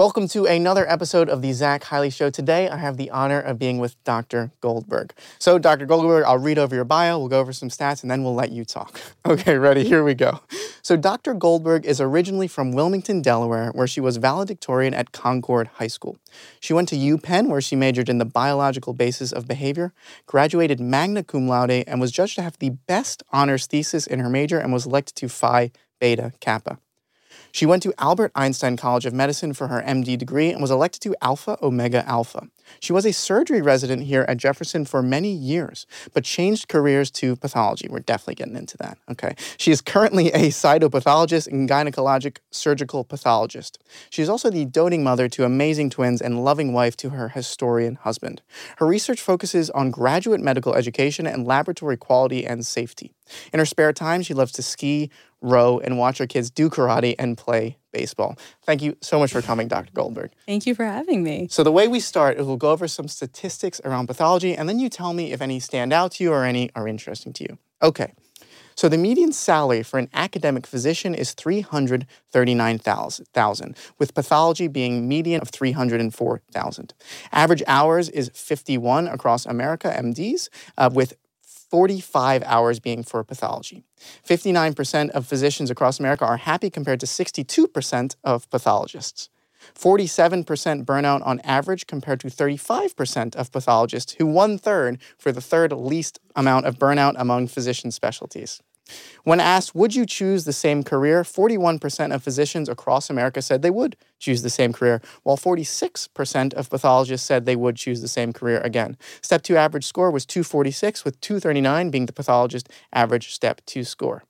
Welcome to another episode of the Zach Highley Show. Today, I have the honor of being with Dr. Goldberg. So, Dr. Goldberg, I'll read over your bio, we'll go over some stats, and then we'll let you talk. Okay, ready? Here we go. So, Dr. Goldberg is originally from Wilmington, Delaware, where she was valedictorian at Concord High School. She went to UPenn, where she majored in the biological basis of behavior, graduated magna cum laude, and was judged to have the best honors thesis in her major and was elected to Phi Beta Kappa. She went to Albert Einstein College of Medicine for her MD degree and was elected to Alpha Omega Alpha. She was a surgery resident here at Jefferson for many years, but changed careers to pathology. We're definitely getting into that. Okay. She is currently a cytopathologist and gynecologic surgical pathologist. She is also the doting mother to amazing twins and loving wife to her historian husband. Her research focuses on graduate medical education and laboratory quality and safety. In her spare time, she loves to ski, row, and watch her kids do karate and play baseball. Thank you so much for coming, Dr. Goldberg. Thank you for having me. So, the way we start is we'll go over some statistics around pathology, and then you tell me if any stand out to you or any are interesting to you. Okay. So the median salary for an academic physician is 339,000, with pathology being median of 304,000. Average hours is 51 across America MDs, uh, with 45 hours being for pathology. 59% of physicians across America are happy compared to 62% of pathologists. 47% burnout on average compared to 35% of pathologists, who one third for the third least amount of burnout among physician specialties. When asked, would you choose the same career? 41% of physicians across America said they would choose the same career, while 46% of pathologists said they would choose the same career again. Step 2 average score was 246, with 239 being the pathologist average step 2 score.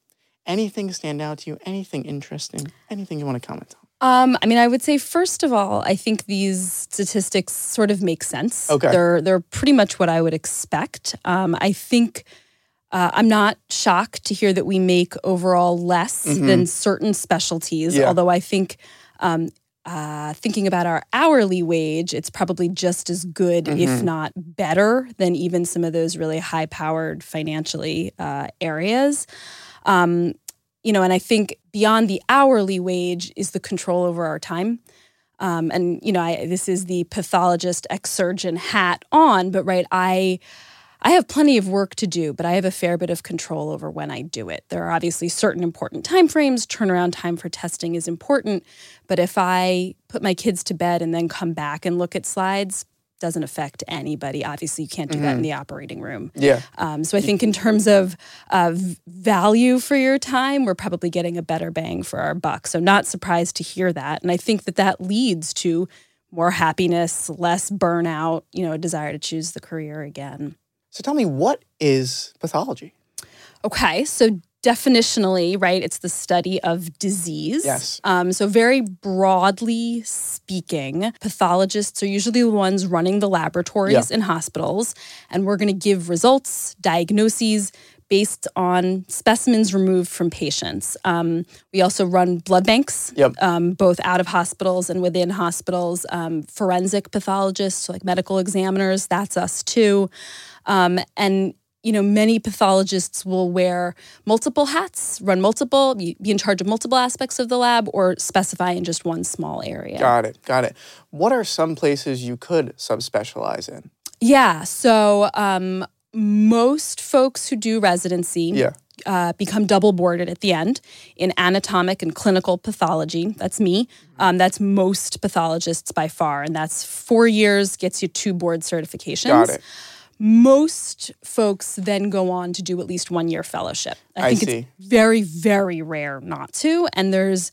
Anything stand out to you? Anything interesting? Anything you want to comment on? Um, I mean, I would say first of all, I think these statistics sort of make sense. Okay. They're they're pretty much what I would expect. Um, I think uh, I'm not shocked to hear that we make overall less mm-hmm. than certain specialties, yeah. although I think um, uh, thinking about our hourly wage, it's probably just as good, mm-hmm. if not better, than even some of those really high powered financially uh, areas. Um, you know, and I think beyond the hourly wage is the control over our time. Um, and you know, I, this is the pathologist, ex surgeon hat on, but right, I I have plenty of work to do, but I have a fair bit of control over when I do it. There are obviously certain important timeframes. Turnaround time for testing is important, but if I put my kids to bed and then come back and look at slides, doesn't affect anybody. Obviously, you can't do mm-hmm. that in mm-hmm. the operating room. Yeah. Um, so I think in terms of uh, value for your time, we're probably getting a better bang for our buck. So not surprised to hear that, and I think that that leads to more happiness, less burnout. You know, a desire to choose the career again. So tell me, what is pathology? Okay, so definitionally, right, it's the study of disease. Yes. Um, so, very broadly speaking, pathologists are usually the ones running the laboratories yeah. in hospitals, and we're going to give results, diagnoses based on specimens removed from patients. Um, we also run blood banks, yep. um, both out of hospitals and within hospitals. Um, forensic pathologists, like medical examiners, that's us too. Um, and you know, many pathologists will wear multiple hats, run multiple, be in charge of multiple aspects of the lab, or specify in just one small area. Got it. Got it. What are some places you could subspecialize in? Yeah. So um, most folks who do residency yeah. uh, become double boarded at the end in anatomic and clinical pathology. That's me. Um, that's most pathologists by far, and that's four years gets you two board certifications. Got it most folks then go on to do at least one year fellowship. I, think see. it's very, very rare not to. And there's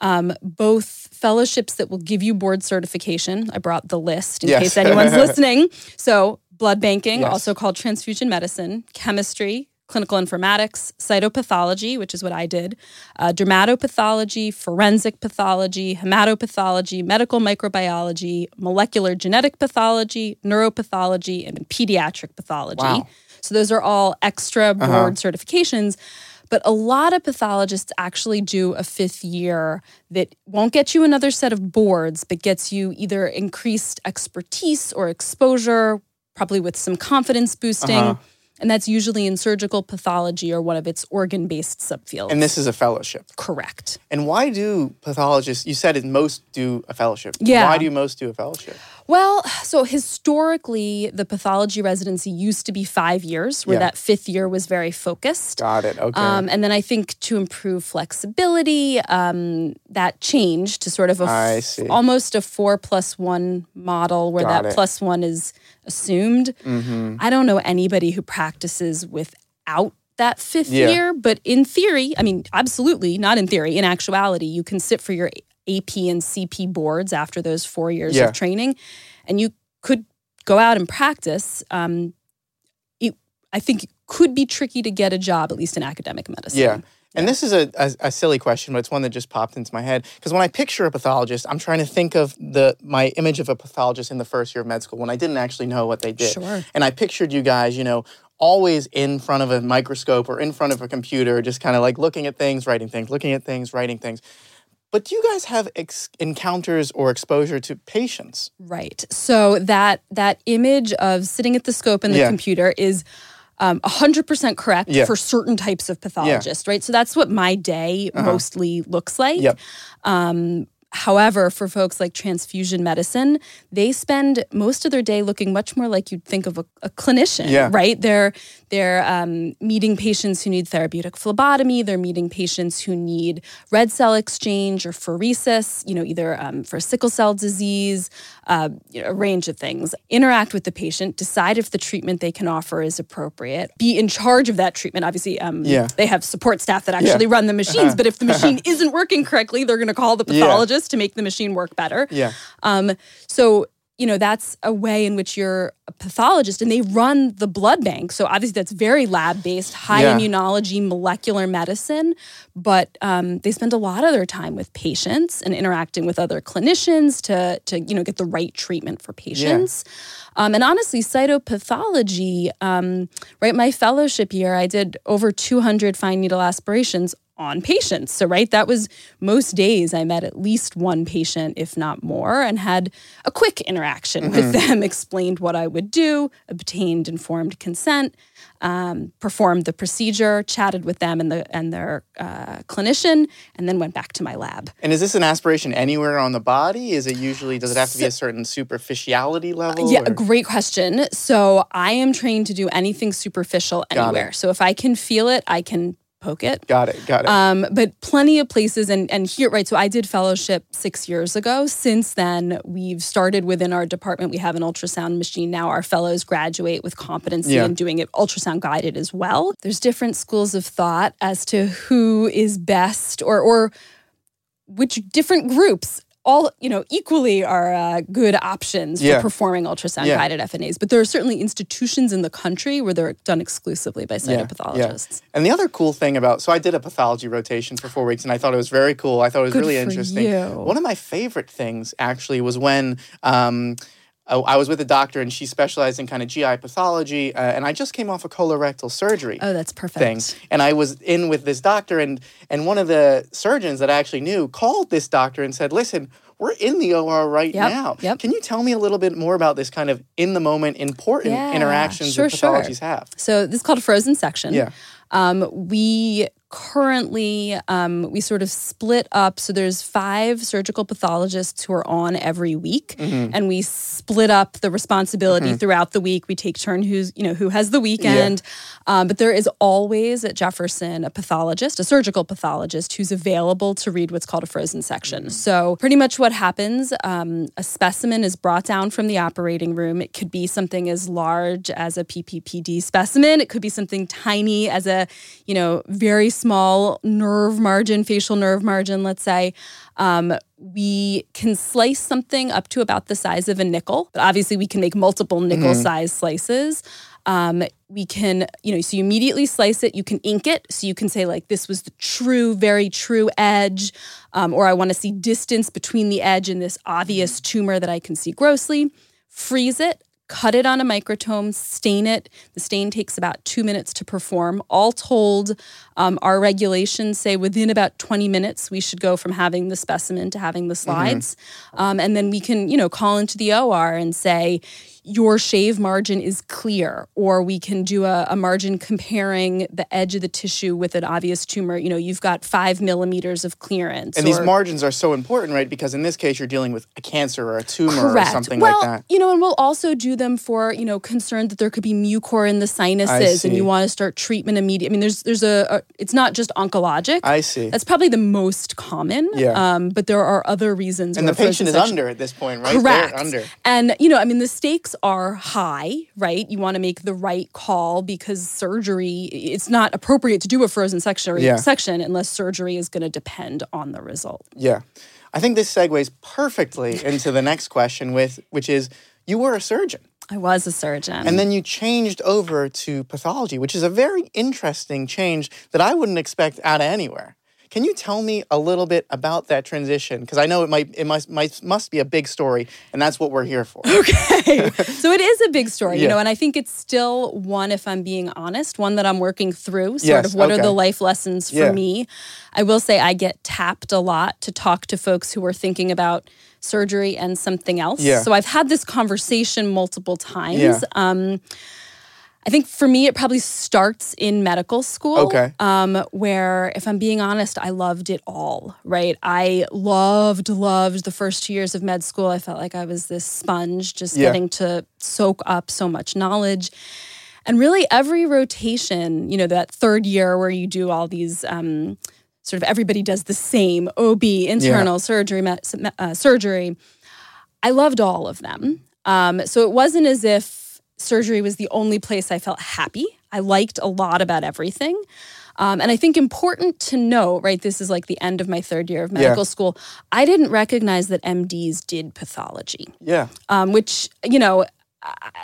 um, both fellowships that will give you board certification. I brought the list in yes. case anyone's listening. So, blood banking, yes. also called transfusion medicine, chemistry, clinical informatics, cytopathology, which is what I did, uh, dermatopathology, forensic pathology, hematopathology, medical microbiology, molecular genetic pathology, neuropathology, and pediatric pathology. Wow. So those are all extra uh-huh. board uh-huh. certifications. But a lot of pathologists actually do a fifth year that won't get you another set of boards, but gets you either increased expertise or exposure, probably with some confidence boosting. Uh-huh And that's usually in surgical pathology or one of its organ based subfields. And this is a fellowship. Correct. And why do pathologists, you said it most do a fellowship. Yeah. Why do most do a fellowship? Well, so historically, the pathology residency used to be five years, where Yeah. that fifth year was very focused. Got it. Okay. Um, and then I think to improve flexibility, um, that changed to sort of a f- I see. almost a four plus one model where Got that it. Mm-hmm. plus one is assumed. I don't know anybody who practices without that fifth Yeah. year, but in theory, I mean, absolutely, not in theory, in actuality, you can sit for your AP and CP boards after those four years Yeah. of training, and you could go out and practice. Um, it, I think, it could be tricky to get a job, at least in academic medicine. Yeah. And this is a, a, a silly question, but it's one that just popped into my head. Because when I picture a pathologist, I'm trying to think of the my image of a pathologist in the first year of med school when I didn't actually know what they did. Sure. And I pictured you guys, you know, always in front of a microscope or in front of a computer, just kind of like looking at things, writing things, looking at things, writing things. But do you guys have ex- encounters or exposure to patients? Right. So that that image of sitting at the scope in the Yeah. computer is um, 100% correct Yeah. for certain types of pathologists, right? So that's what my day mostly looks like. Yep. Um, however, for folks like transfusion medicine, they spend most of their day looking much more like you'd think of a, a clinician, Yeah. right? They're they're um, meeting patients who need therapeutic phlebotomy. They're meeting patients who need red cell exchange or pheresis, you know, either um, for sickle cell disease, uh, you know, a range of things. Interact with the patient, decide if the treatment they can offer is appropriate, be in charge of that treatment. Obviously, um, Yeah. they have support staff that actually run the machines, but if the machine isn't working correctly, they're going to call the Yeah. pathologist to make the machine work better. Yeah. Um, so you know that's a way in which you're a pathologist, and they run the blood bank. So obviously that's very lab based, high Yeah. immunology, molecular medicine. But um, they spend a lot of their time with patients and interacting with other clinicians to to you know get the right treatment for patients. Um, and honestly, cytopathology, um, right? My fellowship year, I did over 200 fine needle aspirations on patients. So, right, that was most days I met at least one patient, if not more, and had a quick interaction with them, explained what I would do, obtained informed consent, um, performed the procedure, chatted with them and the and their uh, clinician, and then went back to my lab. And is this an aspiration anywhere on the body? Is it usually, does it have to be a certain superficiality level? Yeah, or- great question. So I am trained to do anything superficial anywhere. So if I can feel it, I can poke it. Got it. Got it. Um, but plenty of places, and and here, right? So I did fellowship six years ago. Since then, we've started within our department. We have an ultrasound machine now. Our fellows graduate with competency Yeah. in doing it ultrasound guided as well. There's different schools of thought as to who is best, or or which different groups. All you know, equally are uh, good options Yeah. for performing ultrasound Yeah. guided FNAs. But there are certainly institutions in the country where they're done exclusively by cytopathologists. Yeah. And the other cool thing about so I did a pathology rotation for four weeks and I thought it was very cool. I thought it was Good really for interesting. you. One of my favorite things actually was when um, I I was with a doctor and she specialized in kind of GI pathology, uh, and I just came off a colorectal surgery. Oh, that's perfect. thing. And I was in with this doctor, and and one of the surgeons that I actually knew called this doctor and said, "Listen, we're in the OR right Yep, now. yep. Can you tell me a little bit more about this kind of in the moment important Yeah, interactions sure, that sure. have?" So this is called a frozen section. Yeah. Um, we currently um, we sort of split up. So there's five surgical pathologists who are on every week, Mm-hmm. and we split up the responsibility throughout the week. We take turn who's you know who has the weekend. Um, but there is always at Jefferson a pathologist, a surgical pathologist who's available to read what's called a frozen section. So pretty much what happens, um, a specimen is brought down from the operating room. It could be something as large as a PPPD specimen. It could be something tiny as a, you know, very small nerve margin, facial nerve margin, let's say. Um, we can slice something up to about the size of a nickel, but obviously we can make multiple nickel size slices. Um, we can, you know, so you immediately slice it. You can ink it. So you can say, like, this was the true, very true edge. Um, or I want to see distance between the edge and this obvious tumor that I can see grossly. Freeze it, cut it on a microtome, stain it. The stain takes about two minutes to perform. All told, um, our regulations say within about 20 minutes, we should go from having the specimen to having the slides. Um, and then we can, you know, call into the OR and say, your shave margin is clear, or we can do a, a, margin comparing the edge of the tissue with an obvious tumor. You know, you've got five millimeters of clearance. And or, these margins are so important, right? Because in this case, you're dealing with a cancer or a tumor correct. or something well, like that. You know, and we'll also do them for, you know, concern that there could be mucor in the sinuses and you want to start treatment immediately. I mean, there's there's a, a, it's not just oncologic. I see. That's probably the most common. Yeah. Um, but there are other reasons. And the patient is under at this point, right? Correct. They're under. And, you know, I mean, the stakes are high, right? You want to make the right call because surgery, it's not appropriate to do a frozen section, yeah. section unless surgery is going to depend on the result. Yeah. I think this segues perfectly into the next question with which is you were a surgeon. I was a surgeon. And then you changed over to pathology, which is a very interesting change that I wouldn't expect out of anywhere. Can you tell me a little bit about that transition? Because I know it might it must might must be a big story, and that's what we're here for. Okay, so it is a big story, yeah. you know, and I think it's still one, if I'm being honest, one that I'm working through. Sort yes, of what okay. are the life lessons for yeah. me? I will say I get tapped a lot to talk to folks who are thinking about surgery and something else. Yeah. So I've had this conversation multiple times. Yeah. Um, I think for me, it probably starts in medical school. Okay. Um, where, if I'm being honest, I loved it all, right? I loved, loved the first two years of med school. I felt like I was this sponge, just yeah. getting to soak up so much knowledge. And really, every rotation, you know, that third year where you do all these, um, sort of everybody does the same OB, internal yeah. surgery, uh, surgery. I loved all of them. Um, so it wasn't as if surgery was the only place I felt happy. I liked a lot about everything. Um, and I think important to know, right? This is like the end of my third year of medical yeah. school. I didn't recognize that MDs did pathology. Yeah. Um, which, you know,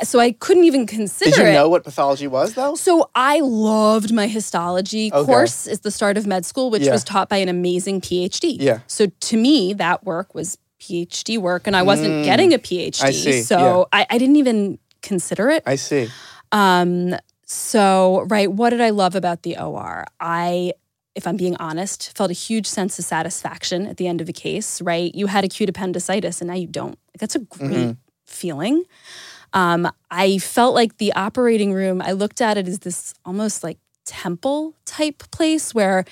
so I couldn't even consider Did you it. know what pathology was though? So I loved my histology Okay. course is the start of med school, which Yeah. was taught by an amazing PhD. Yeah. So to me, that work was PhD work, and I wasn't getting a PhD. Mm. I see. So I, I didn't even consider it. I see. Um, so, right, what did I love about the OR? I, if I'm being honest, felt a huge sense of satisfaction at the end of a case, right? You had acute appendicitis and now you don't. That's a great Mm-hmm. feeling. Um, I felt like the operating room, I looked at it as this almost like temple type place where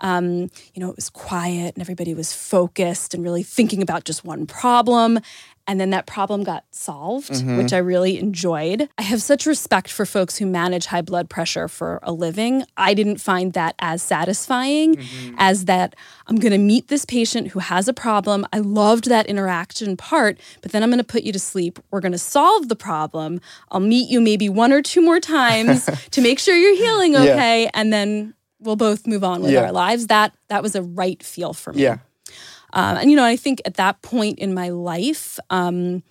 um, you know it was quiet and everybody was focused and really thinking about just one problem and then that problem got solved, Mm-hmm. which I really enjoyed. I have such respect for folks who manage high blood pressure for a living. I didn't find that as satisfying Mm-hmm. as that I'm going to meet this patient who has a problem. I loved that interaction part, but then I'm going to put you to sleep. We're going to solve the problem. I'll meet you maybe one or two more times to make sure you're healing Yeah. okay, and then we'll both move on with Yeah. our lives. That that was a right feel for me. Yeah. Um, and you know, I think at that point in my life, um,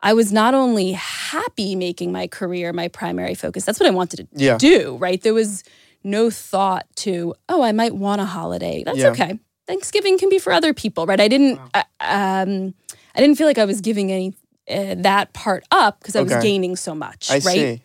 I was not only happy making my career my primary focus. That's what I wanted to Yeah. do. Right? There was no thought to, oh, I might want a holiday. That's Yeah. okay. Thanksgiving can be for other people, right? I didn't. Uh, um, I didn't feel like I was giving any uh, that part up because I was gaining so much. I right. see.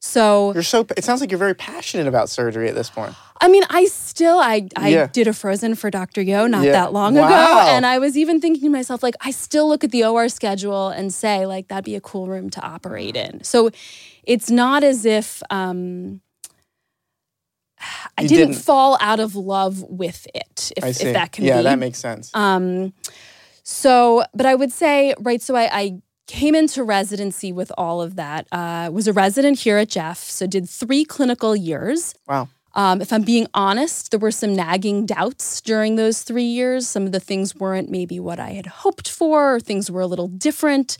So You're so. It sounds like you're very passionate about surgery at this point. I mean, I still I I Yeah. did a frozen for Dr. Yo not Yeah. that long Wow. ago, and I was even thinking to myself like, I still look at the OR schedule and say like that'd be a cool room to operate in. So it's not as if um, I didn't, didn't- fall out of love with it, if, if that can yeah, be. that makes sense. Um, so, but I would say, right, so I, I came into residency with all of that. Uh, was a resident here at Jeff, so did three clinical years. wow. Um, if I'm being honest, there were some nagging doubts during those three years. Some of the things weren't maybe what I had hoped for, or things were a little different.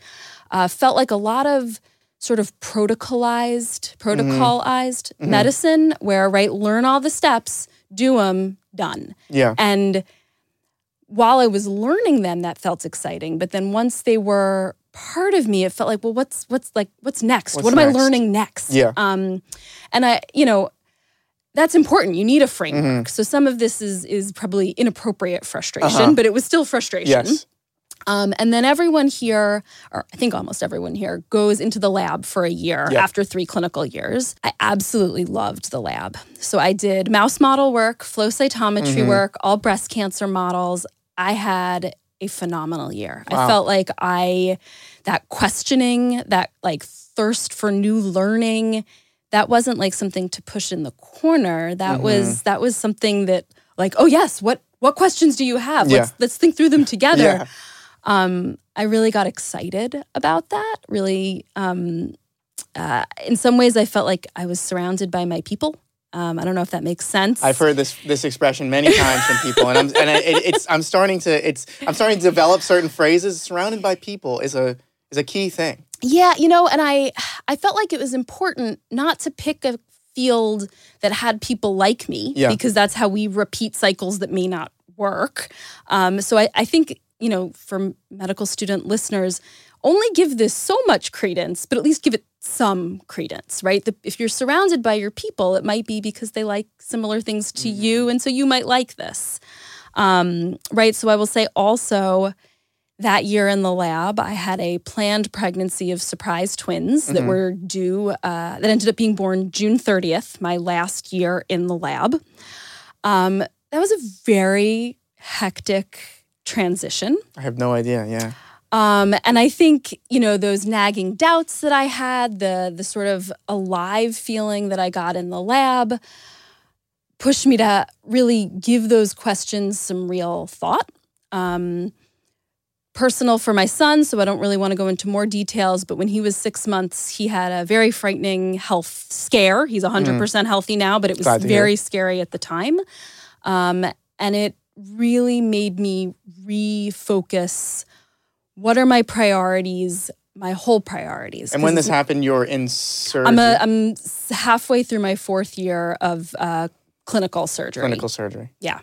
Uh, felt like a lot of sort of protocolized, protocolized medicine, where right, learn all the steps, do them, done. Yeah. And while I was learning them, that felt exciting. But then once they were part of me, it felt like, well, what's what's like what's next? What's what am next? I learning next? Yeah. Um, and I, you know, that's important. You need a framework. Mm-hmm. So some of this is is probably inappropriate frustration, Uh-huh. but it was still frustration. Yes. Um, and then everyone here, or I think almost everyone here, goes into the lab for a year Yeah. after three clinical years. I absolutely loved the lab. So I did mouse model work, flow cytometry Mm-hmm. work, all breast cancer models. I had a phenomenal year. I felt like I that questioning, that like thirst for new learning, that wasn't like something to push in the corner. That mm-hmm. was that was something that like, oh yes, what what questions do you have? Yeah. Let's let's think through them together. Yeah. Um, I really got excited about that. Really, um, uh, in some ways, I felt like I was surrounded by my people. Um, I don't know if that makes sense. I've heard this this expression many times from people, and I'm and I, it, it's I'm starting to it's I'm starting to develop certain phrases. Surrounded by people is a is a key thing. Yeah, you know, and I I felt like it was important not to pick a field that had people like me yeah. because that's how we repeat cycles that may not work. Um, so I, I think you know, for medical student listeners, only give this so much credence, but at least give it some credence, right? The, if you're surrounded by your people, it might be because they like similar things to mm-hmm. you, and so you might like this, um, right? So I will say also that year in the lab, I had a planned pregnancy of surprise twins mm-hmm. that were due, uh, that ended up being born June 30th, my last year in the lab. Um, that was a very hectic transition. I have no idea, yeah. Um, and I think you know those nagging doubts that I had, the the sort of alive feeling that I got in the lab, pushed me to really give those questions some real thought. Um, personal for my son, so I don't really want to go into more details. But when he was six months, he had a very frightening health scare. He's 100% mm. healthy now, but it was very hear. scary at the time. Um, and it really made me refocus what are my priorities, my whole priorities. And when this happened, you're in surgery? I'm, a, I'm halfway through my fourth year of uh, clinical surgery. Clinical surgery. Yeah.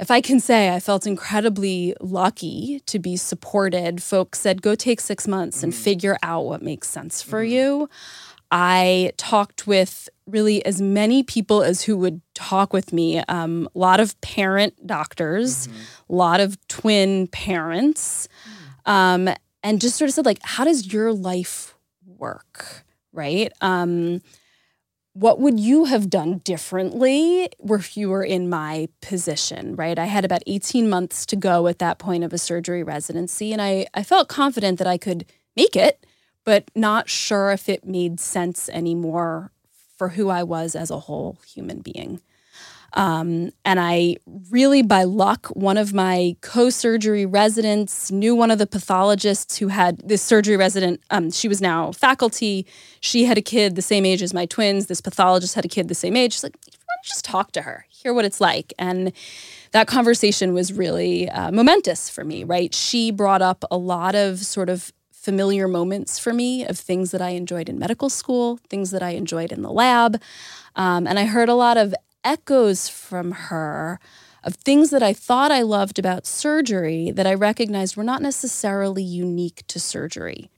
If I can say, I felt incredibly lucky to be supported. Folks said, go take six months and mm. figure out what makes sense for mm. you. I talked with really as many people as who would talk with me. Um, a lot of parent doctors, mm-hmm. a lot of twin parents. Um, and just sort of said like, how does your life work, right? Um, what would you have done differently if you were in my position, right? I had about 18 months to go at that point of a surgery residency, and I, I felt confident that I could make it, but not sure if it made sense anymore for who I was as a whole human being. Um, and I really, by luck, one of my co surgery residents knew one of the pathologists who had this surgery resident. Um, she was now faculty. She had a kid the same age as my twins. This pathologist had a kid the same age. She's like, just talk to her, hear what it's like. And that conversation was really uh, momentous for me, right? She brought up a lot of sort of familiar moments for me of things that I enjoyed in medical school, things that I enjoyed in the lab. Um, and I heard a lot of echoes from her of things that I thought I loved about surgery that I recognized were not necessarily unique to surgery,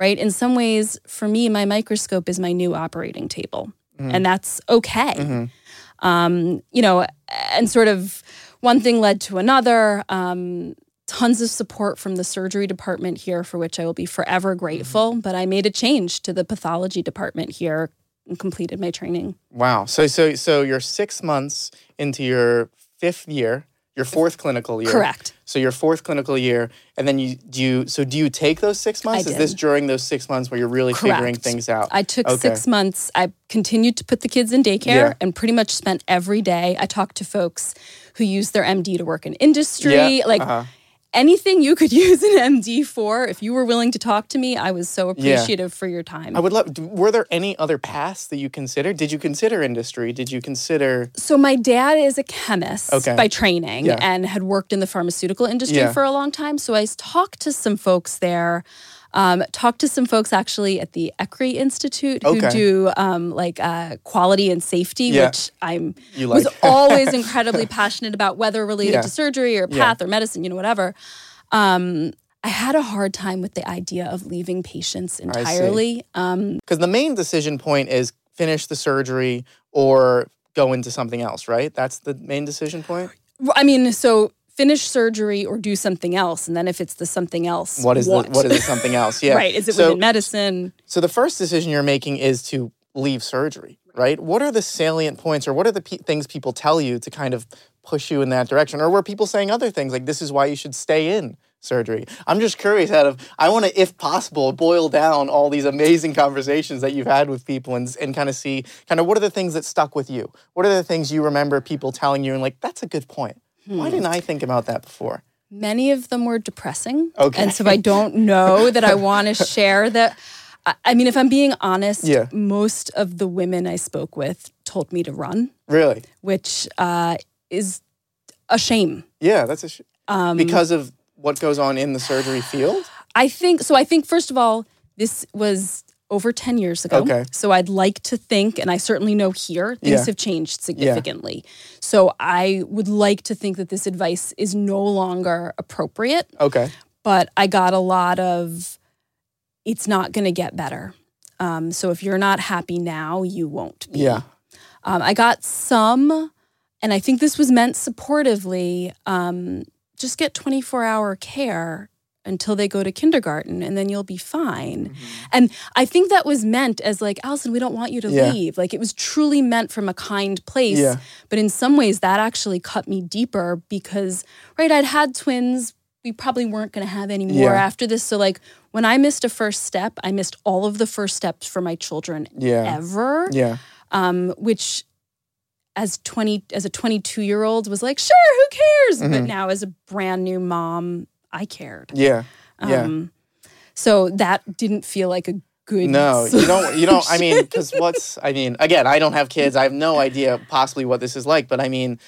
right? In some ways, for me, my microscope is my new operating table, mm-hmm. and that's okay. Mm-hmm. Um, you know, and sort of one thing led to another. Um, tons of support from the surgery department here, for which I will be forever grateful. Mm-hmm. But I made a change to the pathology department here completed my training. Wow. So so so you're six months into your fifth year, your fourth clinical year. Correct. So your fourth clinical year, and then you do you so do you take those six months? Is this during those six months where you're really Correct. figuring things out? I took okay. six months. I continued to put the kids in daycare yeah. and pretty much spent every day. I talked to folks who use their MD to work in industry. Yeah. Like uh-huh anything you could use an MD for, if you were willing to talk to me, I was so appreciative yeah. for your time. I would love. Were there any other paths that you considered? Did you consider industry? Did you consider? So my dad is a chemist okay. by training yeah. and had worked in the pharmaceutical industry yeah. for a long time. So I talked to some folks there. Um, talked to some folks actually at the ECRI Institute who okay. do um, like uh, quality and safety, yeah. which I'm like. was always incredibly passionate about, whether related yeah. to surgery or path yeah. or medicine, you know, whatever. Um, I had a hard time with the idea of leaving patients entirely. Because um, the main decision point is finish the surgery or go into something else, right? That's the main decision point. I mean, so finish surgery or do something else and then if it's the something else what is what, the, what is the something else yeah right is it so, within medicine so the first decision you're making is to leave surgery right what are the salient points or what are the pe- things people tell you to kind of push you in that direction or were people saying other things like this is why you should stay in surgery. I'm just curious out of I want to if possible boil down all these amazing conversations that you've had with people and and kind of see kind of what are the things that stuck with you? What are the things you remember people telling you and like that's a good point. Hmm. Why didn't I think about that before? Many of them were depressing. Okay. And so I don't know that I want to share that I mean, if I'm being honest, yeah. most of the women I spoke with told me to run. Really? Which uh, is a shame. Yeah, that's a sh- um, because of what goes on in the surgery field. I think so. I think first of all, this was over 10 years ago. Okay. So I'd like to think, and I certainly know here, things yeah. have changed significantly. Yeah. So I would like to think that this advice is no longer appropriate. Okay. But I got a lot of, it's not going to get better. Um, so if you're not happy now, you won't be. Yeah. Um, I got some, and I think this was meant supportively. Um, just get 24 hour care until they go to kindergarten and then you'll be fine. Mm-hmm. And I think that was meant as like, Allison, we don't want you to yeah. leave. Like it was truly meant from a kind place. Yeah. But in some ways that actually cut me deeper because, right, I'd had twins. We probably weren't going to have any more yeah. after this. So like when I missed a first step, I missed all of the first steps for my children yeah. ever. Yeah. Um, which as 20 as a 22 year old was like sure who cares mm-hmm. but now as a brand new mom i cared yeah yeah um, so that didn't feel like a good no you don't you don't i mean because what's i mean again i don't have kids i have no idea possibly what this is like but i mean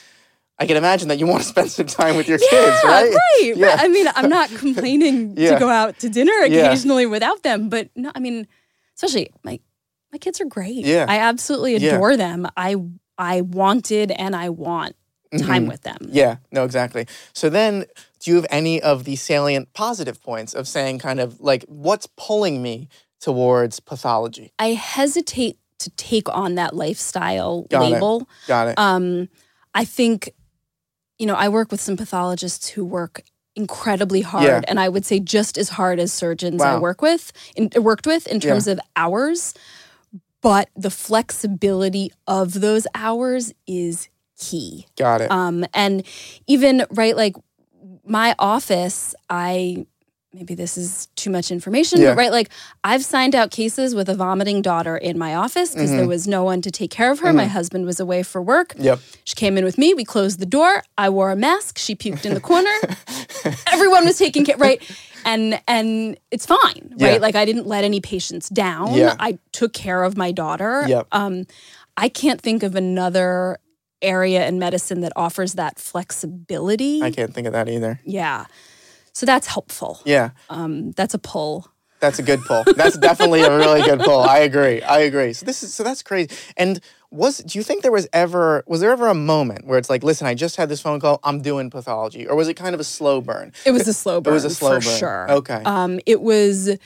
I can imagine that you want to spend some time with your yeah, kids, right? Right. Yeah. I mean, I'm not complaining yeah. to go out to dinner occasionally yeah. without them, but no, I mean, especially my my kids are great. Yeah. I absolutely adore them. I I wanted and I want time mm-hmm. with them. Yeah, no, exactly. So then, do you have any of the salient positive points of saying, kind of like, what's pulling me towards pathology? I hesitate to take on that lifestyle Got label. It. Got it. Um, I think, you know, I work with some pathologists who work incredibly hard yeah. and I would say just as hard as surgeons wow. I work with in, worked with in terms yeah. of hours but the flexibility of those hours is key. Got it. Um, and even right, like my office, I maybe this is too much information, yeah. but right, like I've signed out cases with a vomiting daughter in my office because mm-hmm. there was no one to take care of her. Mm-hmm. My husband was away for work. Yep. She came in with me. We closed the door. I wore a mask. She puked in the corner. Everyone was taking care, right? And and it's fine, right? Yeah. Like I didn't let any patients down. Yeah. I took care of my daughter. Yep. Um, I can't think of another area in medicine that offers that flexibility. I can't think of that either. Yeah. So that's helpful. Yeah. Um, that's a pull. That's a good pull. That's definitely a really good pull. I agree. I agree. So this is so that's crazy. And was do you think there was ever was there ever a moment where it's like, listen, I just had this phone call, I'm doing pathology, or was it kind of a slow burn? It was a slow burn. It was a slow for burn. sure. Okay. Um, it was,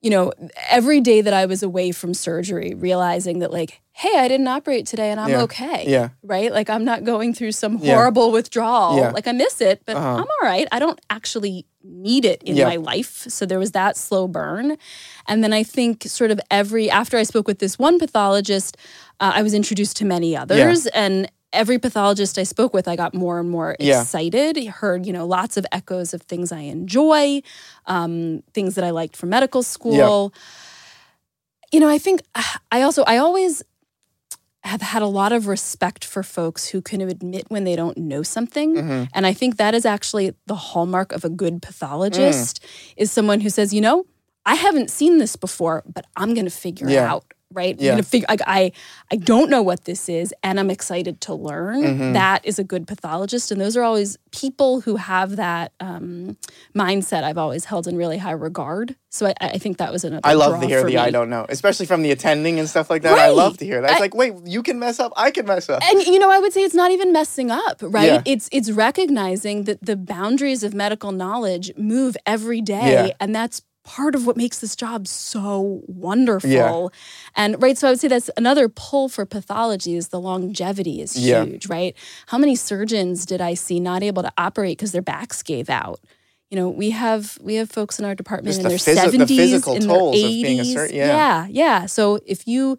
you know, every day that I was away from surgery, realizing that like, hey, I didn't operate today and I'm Yeah. okay. Yeah. Right? Like I'm not going through some Yeah. horrible withdrawal. Yeah. Like I miss it, but Uh-huh. I'm all right. I don't actually need it in Yeah. my life. So there was that slow burn. And then I think sort of every after I spoke with this one pathologist, uh, I was introduced to many others and every pathologist I spoke with, I got more and more Yeah. excited. Heard, you know, lots of echoes of things I enjoy, um, things that I liked from medical school. You know, I think I also I always have had a lot of respect for folks who can admit when they don't know something. Mhm. And I think that is actually the hallmark of a good pathologist is someone who says, you know, I haven't seen this before, but I'm going to figure it out. Right? Yeah. gonna figure. Like, I I don't know what this is, and I'm excited to learn. Mhm. That is a good pathologist, and those are always people who have that um, mindset. I've always held in really high regard. So I, I think that was another. I love to hear the me. I don't know, especially from the attending and stuff like that. I love to hear that. It's I- like, wait, you can mess up, I can mess up. And you know, I would say it's not even messing up, right? Yeah. It's it's recognizing that the boundaries of medical knowledge move every day, Yeah. and that's part of what makes this job so wonderful. Yeah. And right, so I would say that's another pull for pathology is the longevity is Yeah. huge, right? How many surgeons did I see not able to operate because their backs gave out? You know, we have we have folks in our department Just in the their phys- the seventies, in their eighties. sur- yeah. yeah, yeah. So if you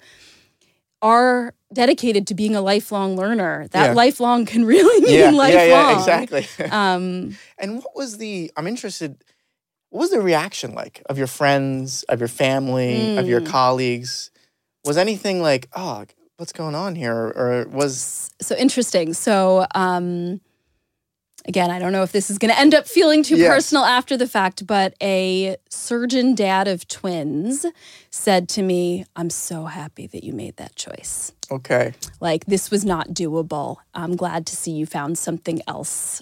are dedicated to being a lifelong learner. That yeah. lifelong can really mean yeah, lifelong. Yeah, yeah, exactly. um, and what was the? I'm interested. What was the reaction like of your friends, of your family, mm. of your mm. colleagues? Was anything like, oh, what's going on here, or was so interesting? So. Um, again, I don't know if this is going to end up feeling too yes. personal after the fact, but a surgeon dad of twins said to me, I'm so happy that you made that choice. Okay. Like, this was not doable. I'm glad to see you found something else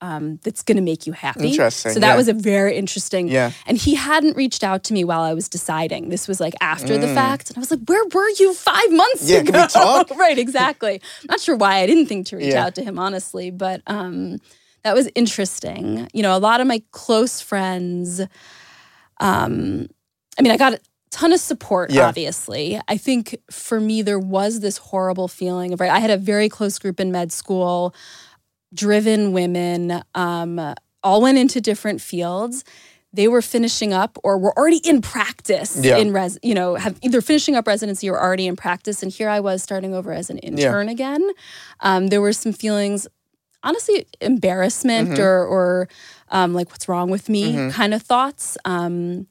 um, that's going to make you happy. Interesting. So that yeah. was a very interesting. Yeah. And he hadn't reached out to me while I was deciding. This was like after mm. the fact, and I was like, "Where were you five months yeah, ago?" Can we talk? right. Exactly. Not sure why I didn't think to reach yeah. out to him honestly, but um, that was interesting. You know, a lot of my close friends. Um, I mean, I got a ton of support. Yeah. Obviously, I think for me there was this horrible feeling of right. I had a very close group in med school driven women, um, all went into different fields. They were finishing up or were already in practice yeah. in res, you know, have either finishing up residency or already in practice. And here I was starting over as an intern yeah. again. Um, there were some feelings, honestly, embarrassment mm-hmm. or, or um, like what's wrong with me mm-hmm. kind of thoughts. Um,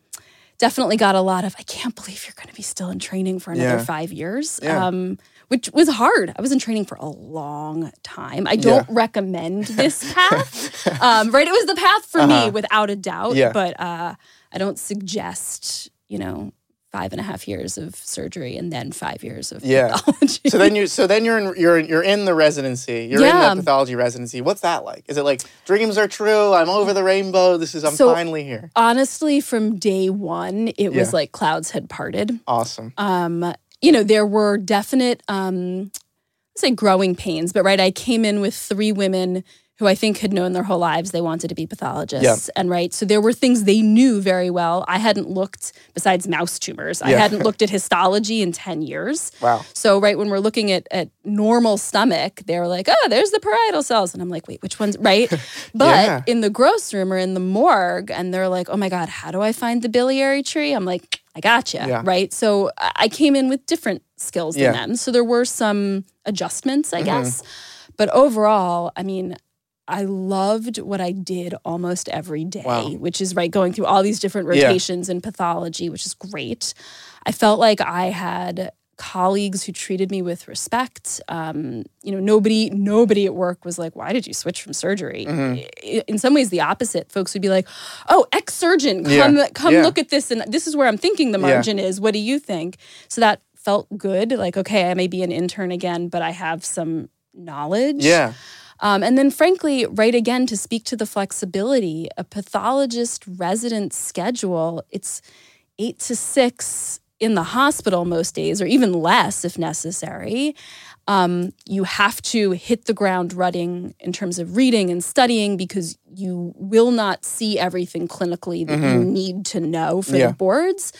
definitely got a lot of, I can't believe you're going to be still in training for another yeah. five years. Um, which was hard. I was in training for a long time. I don't yeah. recommend this path. um, right? It was the path for uh-huh. me without a doubt. Yeah. But uh, I don't suggest, you know, five and a half years of surgery and then five years of yeah. pathology. so then you so then you're in you're you're in the residency. You're yeah. in the pathology residency. What's that like? Is it like dreams are true? I'm over the rainbow. This is I'm so, finally here. Honestly, from day one, it yeah. was like clouds had parted. Awesome. Um, you know, there were definite, um, say growing pains, but right, I came in with three women who I think had known their whole lives they wanted to be pathologists. Yeah. And right, so there were things they knew very well. I hadn't looked, besides mouse tumors, I hadn't looked at histology in 10 years. Wow. So, right, when we're looking at, at normal stomach, they're like, oh, there's the parietal cells. And I'm like, wait, which one's right? But yeah. in the gross room or in the morgue, and they're like, oh my God, how do I find the biliary tree? I'm like, I gotcha. Yeah. Right. So I came in with different skills than them. So there were some adjustments, I mm-hmm. guess. But overall, I mean, I loved what I did almost every day, wow. which is right going through all these different rotations yeah. in pathology, which is great. I felt like I had colleagues who treated me with respect. Um, you know, nobody nobody at work was like, "Why did you switch from surgery?" Mm-hmm. In some ways, the opposite. Folks would be like, "Oh, ex surgeon, come yeah. come yeah. look at this, and this is where I'm thinking the margin yeah. is. What do you think?" So that felt good. Like, okay, I may be an intern again, but I have some knowledge. Yeah. Um, and then, frankly, right again to speak to the flexibility, a pathologist resident schedule, it's eight to six in the hospital most days, or even less if necessary. Um, you have to hit the ground running in terms of reading and studying because you will not see everything clinically that mm-hmm. you need to know for yeah. the boards.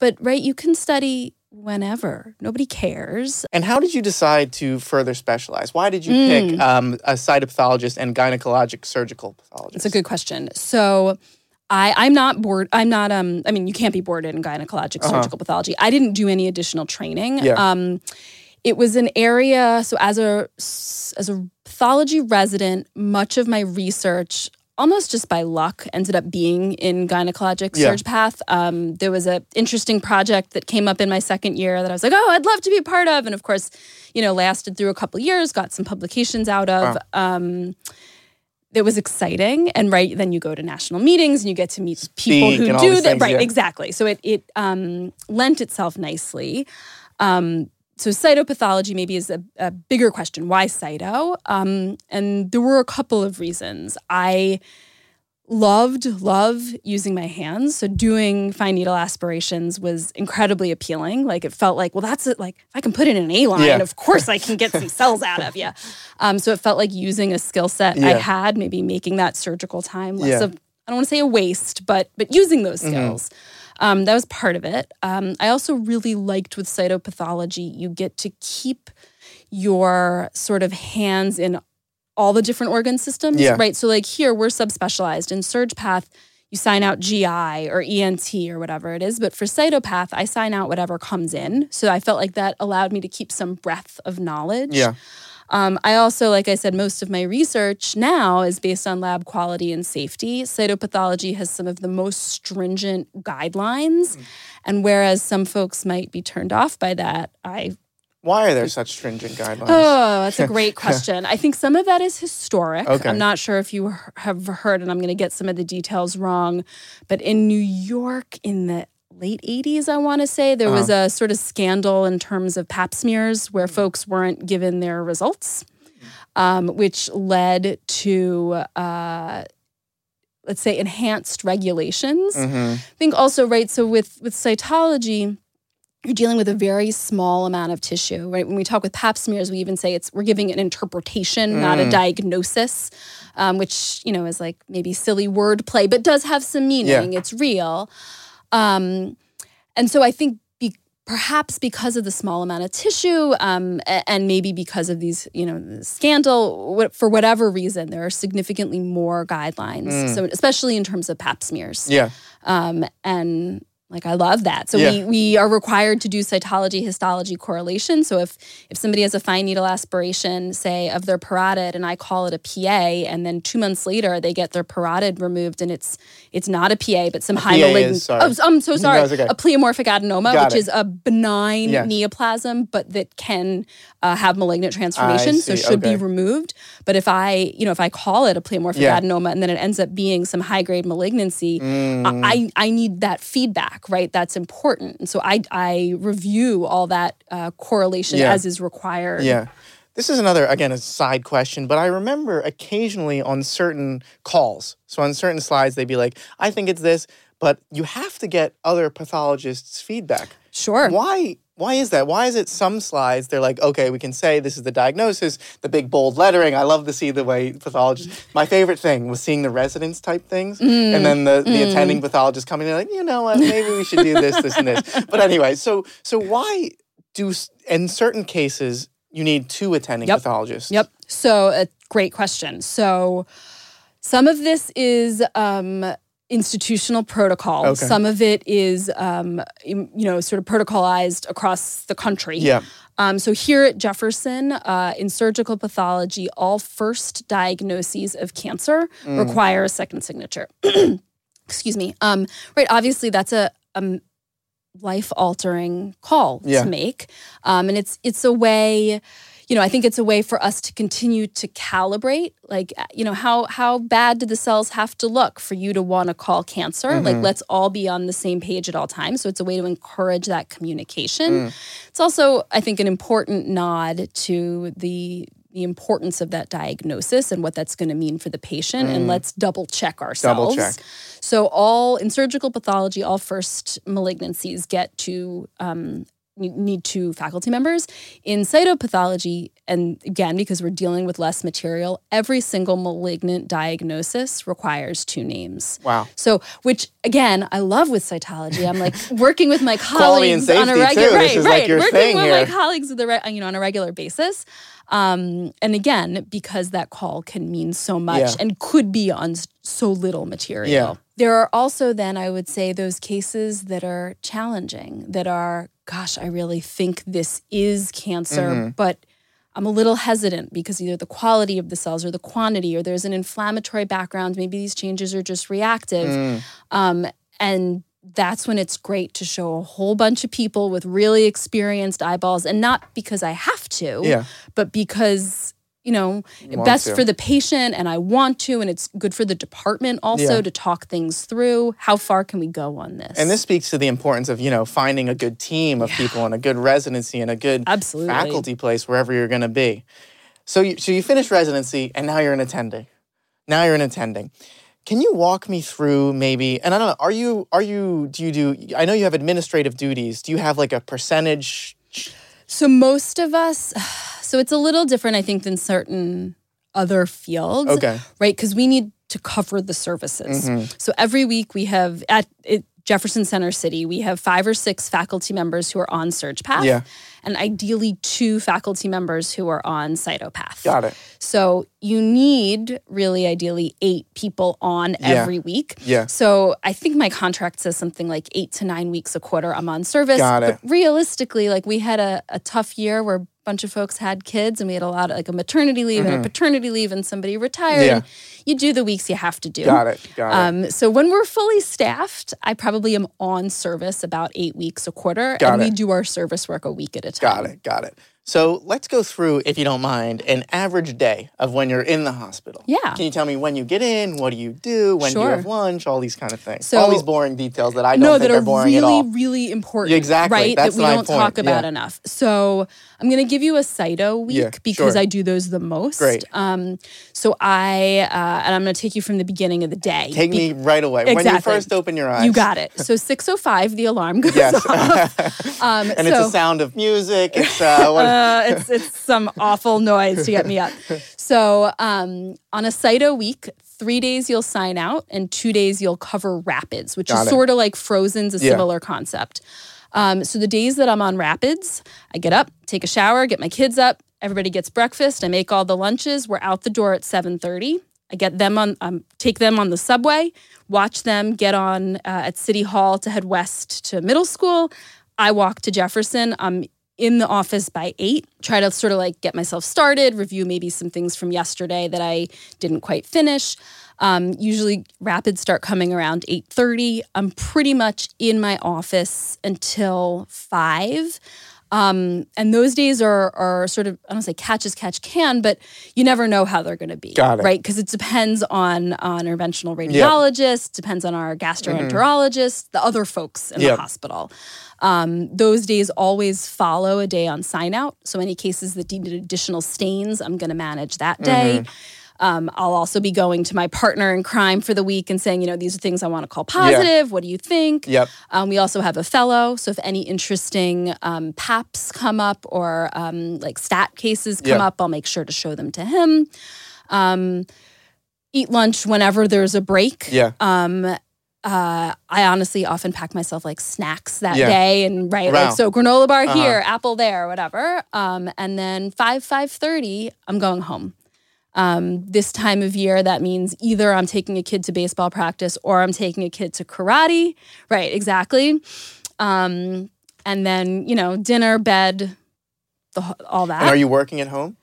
But, right, you can study whenever. Nobody cares. And how did you decide to further specialize? Why did you mm. pick um, a cytopathologist and gynecologic surgical pathologist? It's a good question. So I, I'm not bored. I'm not. Um. I mean, you can't be boarded in gynecologic uh-huh. surgical pathology. I didn't do any additional training. Yeah. Um, it was an area. So as a as a pathology resident, much of my research almost just by luck ended up being in gynecologic yeah. surge path um, there was an interesting project that came up in my second year that i was like oh i'd love to be a part of and of course you know lasted through a couple years got some publications out of wow. um, it was exciting and right then you go to national meetings and you get to meet people Speak who do that right yeah. exactly so it, it um, lent itself nicely um, so cytopathology maybe is a, a bigger question. Why cyto? Um, and there were a couple of reasons. I loved love using my hands so doing fine needle aspirations was incredibly appealing like it felt like well that's it like if i can put it in an a line yeah. of course i can get some cells out of you um, so it felt like using a skill set yeah. i had maybe making that surgical time less yeah. of i don't want to say a waste but but using those mm-hmm. skills mm-hmm. Um, that was part of it. Um, I also really liked with cytopathology, you get to keep your sort of hands in all the different organ systems, yeah. right? So, like here, we're subspecialized in Surge Path. you sign out GI or ENT or whatever it is. But for cytopath, I sign out whatever comes in. So I felt like that allowed me to keep some breadth of knowledge. Yeah. Um, I also, like I said, most of my research now is based on lab quality and safety. Cytopathology has some of the most stringent guidelines. Mm. And whereas some folks might be turned off by that, I why are there such stringent guidelines? Oh, that's a great question. I think some of that is historic. Okay. I'm not sure if you have heard, and I'm going to get some of the details wrong, but in New York in the late 80s, I want to say, there uh-huh. was a sort of scandal in terms of pap smears where folks weren't given their results, um, which led to. Uh, let's say enhanced regulations. Mm-hmm. I think also right. So with with cytology, you're dealing with a very small amount of tissue. Right? When we talk with Pap smears, we even say it's we're giving an interpretation, mm. not a mm. diagnosis, um, which you know is like maybe silly wordplay, but does have some meaning. Yeah. It's real. Um, and so I think be, perhaps because of the small amount of tissue um, and maybe because of these, you know, scandal, for whatever reason, there are significantly more guidelines. Mm. So especially in terms of pap smears. Yeah. Um, and like I love that. So yeah. we we are required to do cytology histology correlation. So if if somebody has a fine needle aspiration, say of their parotid, and I call it a PA, and then two months later they get their parotid removed, and it's it's not a PA, but some a high malignant. Oh, I'm so sorry. No, okay. A pleomorphic adenoma, Got which it. is a benign yes. neoplasm, but that can uh, have malignant transformation, so should okay. be removed. But if I you know if I call it a pleomorphic yeah. adenoma, and then it ends up being some high grade malignancy, mm. I I need that feedback feedback, right? That's important. And so I, I review all that uh, correlation yeah. as is required. Yeah. This is another, again, a side question, but I remember occasionally on certain calls, so on certain slides, they'd be like, I think it's this, but you have to get other pathologists' feedback. Sure. Why why is that? Why is it some slides they're like, okay, we can say this is the diagnosis, the big bold lettering. I love to see the way pathologists. My favorite thing was seeing the residents type things, mm. and then the, the mm. attending pathologist coming in like, you know what, maybe we should do this, this, and this. But anyway, so so why do in certain cases you need two attending yep. pathologists? Yep. So a great question. So some of this is um, institutional protocol. Okay. Some of it is, um, you know, sort of protocolized across the country. Yeah. Um, so here at Jefferson, uh, in surgical pathology, all first diagnoses of cancer mm. require a second signature. Excuse me. Um, right. Obviously, that's a, a life altering call yeah. to make, um, and it's it's a way you know, I think it's a way for us to continue to calibrate, like, uh, you know, how how bad do the cells have to look for you to want to call cancer? Mm-hmm. Like, let's all be on the same page at all times. So it's a way to encourage that communication. Mm. It's also, I think, an important nod to the the importance of that diagnosis and what that's going to mean for the patient mm. and let's double check ourselves. Double check. So all in surgical pathology, all first malignancies get to um, need two faculty members. In cytopathology, and again, because we're dealing with less material, every single malignant diagnosis requires two names. Wow. So, which again, I love with cytology. I'm like working with my colleagues on a regular, right, right, like working with here. my colleagues with the, you know, on a regular basis. Um, and again, because that call can mean so much yeah. and could be on so little material. Yeah. There are also then, I would say, those cases that are challenging, that are gosh, I really think this is cancer, mm-hmm. but I'm a little hesitant because either the quality of the cells or the quantity, or there's an inflammatory background. Maybe these changes are just reactive. Mm. Um, and that's when it's great to show a whole bunch of people with really experienced eyeballs. And not because I have to, yeah. but because you know, you best to. for the patient and I want to, and it's good for the department also yeah. to talk things through. How far can we go on this? And this speaks to the importance of, you know, finding a good team of yeah. people and a good residency and a good Absolutely. faculty place wherever you're going to be. So you, so you finish residency and now you're an attending. Now you're an attending. Can you walk me through maybe, and I don't know, are you, are you, do you do, I know you have administrative duties. Do you have like a percentage? So most of us, so it's a little different, I think, than certain other fields. Okay. Right? Because we need to cover the services. Mm-hmm. So every week we have at it Jefferson Center City, we have five or six faculty members who are on SurgePath. Yeah. And ideally, two faculty members who are on Cytopath. Got it. So you need really ideally eight people on Yeah. every week. Yeah. So I think my contract says something like eight to nine weeks a quarter I'm on service. Got it. But realistically, like we had a, a tough year where bunch of folks had kids and we had a lot of like a maternity leave and a paternity leave and somebody retired. Mm-hmm. Yeah. You do the weeks you have to do. Got it. Got it. Um, so when we're fully staffed, I probably am on service about eight weeks a quarter, Got and we do our service work a week at a time. Got it. Got it. So let's go through, if you don't mind, an average day of when you're in the hospital. Yeah. Can you tell me when you get in? What do you do? When do you have lunch? All these kind of things. So- all these boring details that I don't no, think that are boring really, at all. really important. Exactly. Right. That's that we don't point. talk about Yeah. enough. So I'm going to give you a Cyto week Yeah, because sure. I do those the most. Great. Um, so I, uh, and I'm going to take you from the beginning of the day. Take Be- me right away. When you first open your eyes. You got it. So 6:05, the alarm goes Yes. off. Um, and so, it's a sound of music. It's uh, uh, it's it's some awful noise to get me up. So um, on a Cyto week, three days you'll sign out, and two days you'll cover rapids, which Got is sort of like Frozen's a Yeah. similar concept. Um, so the days that I'm on rapids, I get up, take a shower, get my kids up, everybody gets breakfast, I make all the lunches. We're out the door at 7:30. I get them on, um, take them on the subway, watch them get on uh, at City Hall to head west to middle school. I walk to Jefferson. I'm in the office by eight. Try to sort of like get myself started, review maybe some things from yesterday that I didn't quite finish. Um, usually, rapids start coming around eight thirty. I'm pretty much in my office until five. Um, and those days are are sort of I don't say catch as catch can, but you never know how they're going to be, Got it. right? Because it depends on on interventional radiologist, depends on our gastroenterologist, the other folks in Yep. the hospital. Um, those days always follow a day on sign out. So any cases that need additional stains, I'm going to manage that day. Mm-hmm. Um, I'll also be going to my partner in crime for the week and saying, you know, these are things I want to call positive. What do you think? Yep. Um, we also have a fellow. So if any interesting um, PAPs come up or um, like stat cases come Yeah. up, I'll make sure to show them to him. Um, eat lunch whenever there's a break. Yeah. Um, uh, I honestly often pack myself like snacks that Yeah. day and right Wow. like so granola bar Uh-huh. here, apple there, whatever. Um, and then five five thirty, I'm going home. Um, this time of year, that means either I'm taking a kid to baseball practice or I'm taking a kid to karate. Right, exactly. Um, and then you know, dinner, bed, the, all that and are you working at home?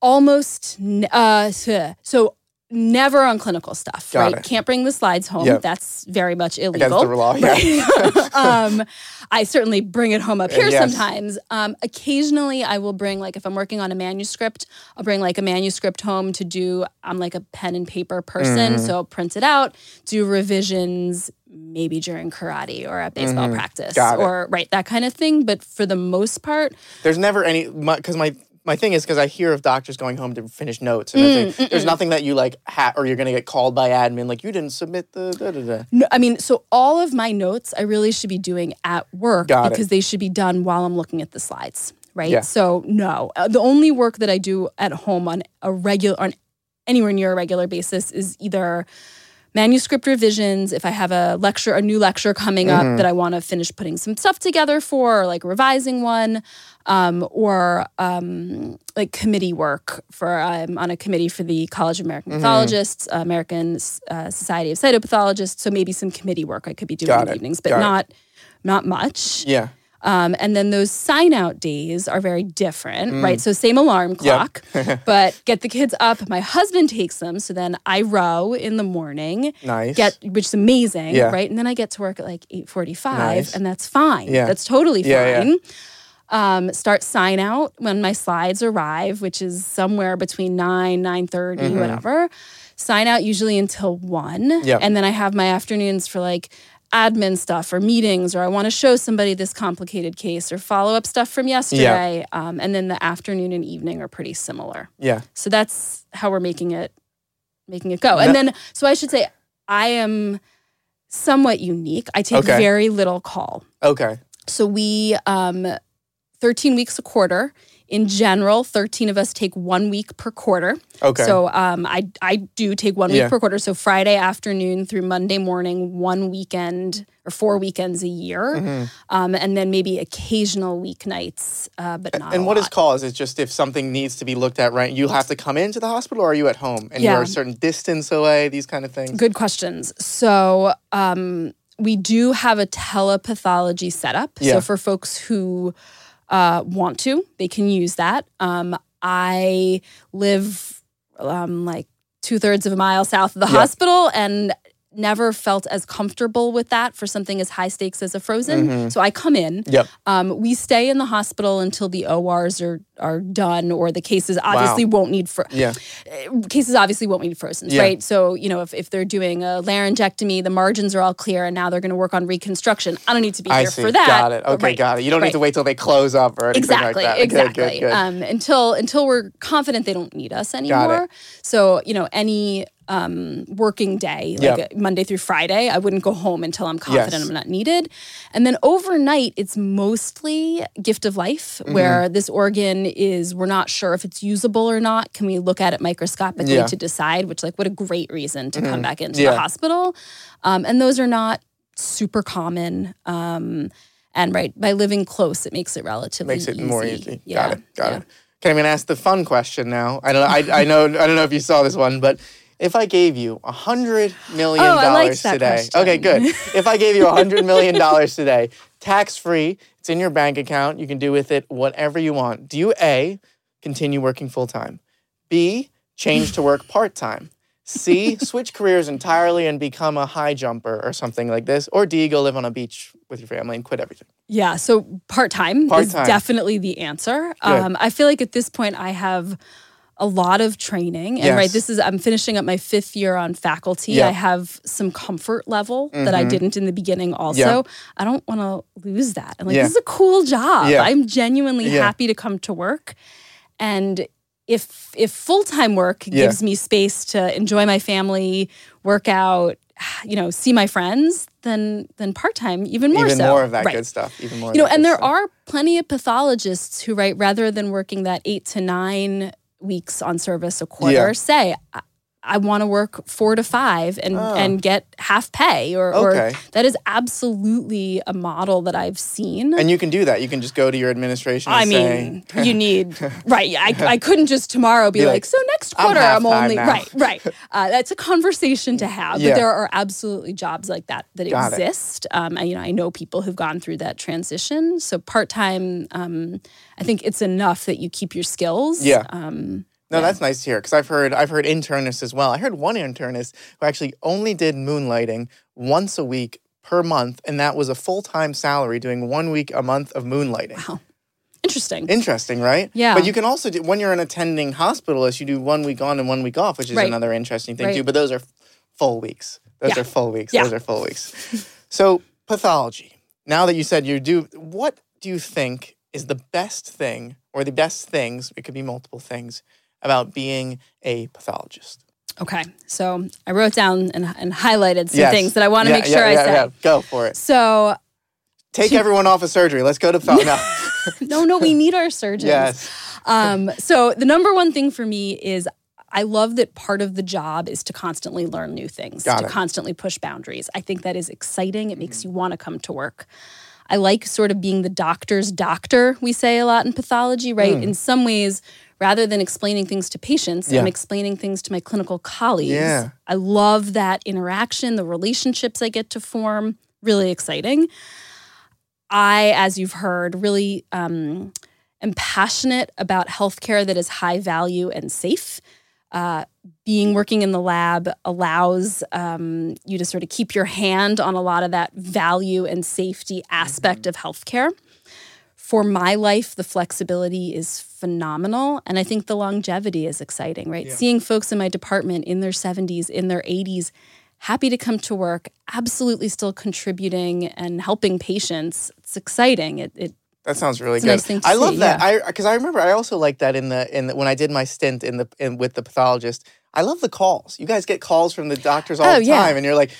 almost uh so- so never on clinical stuff Got right it. can't bring the slides home Yep. that's very much Against illegal the law. Yeah. um, I certainly bring it home up here Yes. sometimes. Um, occasionally, I will bring like if I'm working on a manuscript, I'll bring like a manuscript home to do. I'm like a pen and paper person, Mm-hmm. so I'll print it out, do revisions, maybe during karate or at baseball practice, Mm-hmm. It. or right that kind of thing. But for the most part, There's never any because my, my thing is because I hear of doctors going home to finish notes and Mm, everything. There's nothing that you like ha- or you're gonna get called by admin like you didn't submit the da da da. No, I mean, so all of my notes I really should be doing at work Got it. because they should be done while I'm looking at the slides, right? Yeah. So no, Uh, the only work that I do at home on a regular on anywhere near a regular basis is either manuscript revisions if I have a lecture, a new lecture coming Mm-hmm. up that I want to finish putting some stuff together for, or like revising one, um, or um, like committee work for I'm on a committee for the College of American Mm-hmm. Pathologists, American uh, Society of Cytopathologists. So maybe some committee work I could be doing Got in the it. evenings, but Got it. not not much. Yeah. Um, and then those sign out days are very different, Mm. right? So same alarm clock, but get the kids up. My husband takes them, so then I row in the morning. Nice. Get which is amazing, Yeah. right? And then I get to work at like eight forty five, Nice. and that's fine. Yeah. That's totally Yeah, yeah. fine. Um, start sign out when my slides arrive, which is somewhere between nine nine whatever. Sign out usually until one, Mm-hmm. And then I have my afternoons for like admin stuff or meetings, or I want to show somebody this complicated case or follow up stuff from yesterday. Um, and then the afternoon and evening are pretty similar. Yeah. So that's how we're making it making it go. And then so I should say I am somewhat unique. I take Okay. very little call. Okay. So we um 13 weeks a quarter in general, 13 of us take one week per quarter. Okay. So um, I, I do take one week Yeah. per quarter. So Friday afternoon through Monday morning, one weekend or four weekends a year. Mm-hmm. Um, and then maybe occasional weeknights, uh, but not And what is lot. cause? Is just if something needs to be looked at, right? You have to come into the hospital, or are you at home and Yeah. you're a certain distance away? These kind of things. Good questions. So um, we do have a telepathology setup. Yeah. So for folks who uh, want to, they can use that. Um, I live um, like two thirds of a mile south of the Yeah. hospital and never felt as comfortable with that for something as high stakes as a frozen. So I come in. Yep. Um, we stay in the hospital until the ORs are are done or the cases obviously won't need for Yeah. cases obviously won't need frozen, Yeah. right? So, you know, if, if they're doing a laryngectomy, the margins are all clear and now they're going to work on reconstruction. I don't need to be I here see. for that. Got it. Okay, Right. got it. You don't need to wait till they close up or anything Exactly, like that. exactly. Good, good, good. Um, until until we're confident they don't need us anymore. So, you know, any um, working day, like Yeah. uh, Monday through Friday, I wouldn't go home until I'm confident Yes. I'm not needed. And then overnight, it's mostly gift of life, Mm-hmm. where this organ is we're not sure if it's usable or not. Can we look at it microscopically Yeah. to decide? Which, like, what a great reason to come back into Yeah. the hospital. Um, and those are not super common. Um, and right by living close, it makes it relatively Makes it more easy. Yeah, got it. Got it. Okay, I'm gonna ask the fun question now. I don't. I, I know. I don't know if you saw this one, but if I gave you a hundred million Oh, dollars that today, question. okay, good. if I gave you a hundred million dollars today, tax free, it's in your bank account. You can do with it whatever you want. Do you a continue working full time? B change to work part time? C switch careers entirely and become a high jumper or something like this? Or D go live on a beach with your family and quit everything? Yeah, so part time is definitely the answer. Um, I feel like at this point I have a lot of training, and right, this is I'm finishing up my fifth year on faculty. Yeah. I have some comfort level that I Mhm. didn't in the beginning. Also, Yeah. I don't want to lose that. I'm like, Yeah. this is a cool job. Yeah. I'm genuinely Yeah. happy to come to work, and if if full time work gives me space to enjoy my family, work out, you know, see my friends, then then part time even more even so. more of that Right good stuff. Even more. you know, and there stuff. are plenty of pathologists who, right, rather than working that eight to nine weeks on service a quarter, Yeah. say, I, I want to work four to five and Oh. and get half pay, or, Okay. or that is absolutely a model that I've seen. And you can do that. You can just go to your administration. And I mean, say, you need right. I, I couldn't just tomorrow be, Be like, like, so next "I'm quarter I'm, only now." right, right. Uh, that's a conversation to have. Yeah. But there are absolutely jobs like that that Got exist. Um, and, you know, I know people who've gone through that transition. So part time, um, I think it's enough that you keep your skills. Yeah. Um, no, that's nice to hear because I've heard I've heard internists as well. I heard one internist who actually only did moonlighting once a week per month, and that was a full time salary doing one week a month of moonlighting. wow. Interesting. Interesting, right? Yeah. But you can also do when you're an attending hospitalist, you do one week on and one week off, which is Right. another interesting thing Right. too. But those are full weeks. Those Yeah. are full weeks. Yeah. Those are full weeks. so pathology. Now that you said you do, what do you think is the best thing, or the best things? It could be multiple things about being a pathologist. Okay. So I wrote down and, and highlighted some Yes. things that I want to Yeah, make sure yeah, I yeah, yeah. Go for it. So, Take everyone off of surgery. Let's go to pathology. No. no, no, we need our surgeons. yes. Um, so the number one thing for me is I love that part of the job is to constantly learn new things, Got to it. constantly push boundaries. I think that is exciting. It makes you want to come to work. I like sort of being the doctor's doctor, we say a lot in pathology, right? In some ways, rather than explaining things to patients. Yeah. I'm explaining things to my clinical colleagues. Yeah. I love that interaction, the relationships I get to form. Really exciting. I, as you've heard, really um, am passionate about healthcare that is high value and safe. Uh, being working in the lab allows um, you to sort of keep your hand on a lot of that value and safety aspect of healthcare. For my life, the flexibility is phenomenal. And I think the longevity is exciting, right? Yeah. Seeing folks in my department in their 70s, in their 80s, happy to come to work, absolutely still contributing and helping patients. It's exciting. It, it That sounds really good. nice I love see, that. I because I remember I also like that in the in the, when I did my stint in the in, with the pathologist. I love the calls. You guys get calls from the doctors all Oh, the yeah. time, and you're like,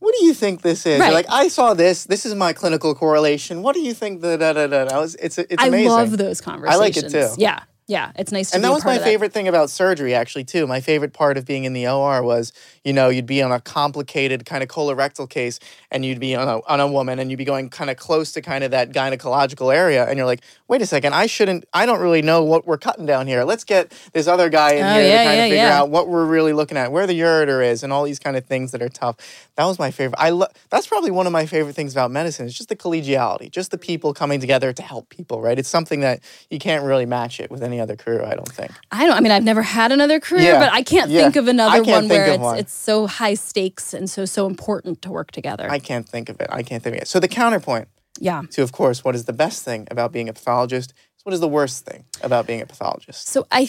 what do you think this is? Right. like, I saw this. This is my clinical correlation. What do you think? The da da da. da? It's it's amazing. I love those conversations. I like it too. Yeah. Yeah, it's nice to And that was my favorite thing about surgery, actually, too. My favorite part of being in the OR was, you know, you'd be on a complicated kind of colorectal case and you'd be on a, on a woman and you'd be going kind of close to kind of that gynecological area. And you're like, wait a second, I shouldn't, I don't really know what we're cutting down here. Let's get this other guy in oh, here yeah, to kind yeah, of figure yeah. out what we're really looking at, where the ureter is, and all these kind of things that are tough. That was my favorite. I lo- That's probably one of my favorite things about medicine. It's just the collegiality, just the people coming together to help people, right? It's something that you can't really match it with any other career, I don't think. I don't. I mean, I've never had another career, but I can't think of another one where it's one. it's so high stakes and so so important to work together. I can't think of it. I can't think of it. So the counterpoint. Yeah. To of course, what is the best thing about being a pathologist? What is the worst thing about being a pathologist? So I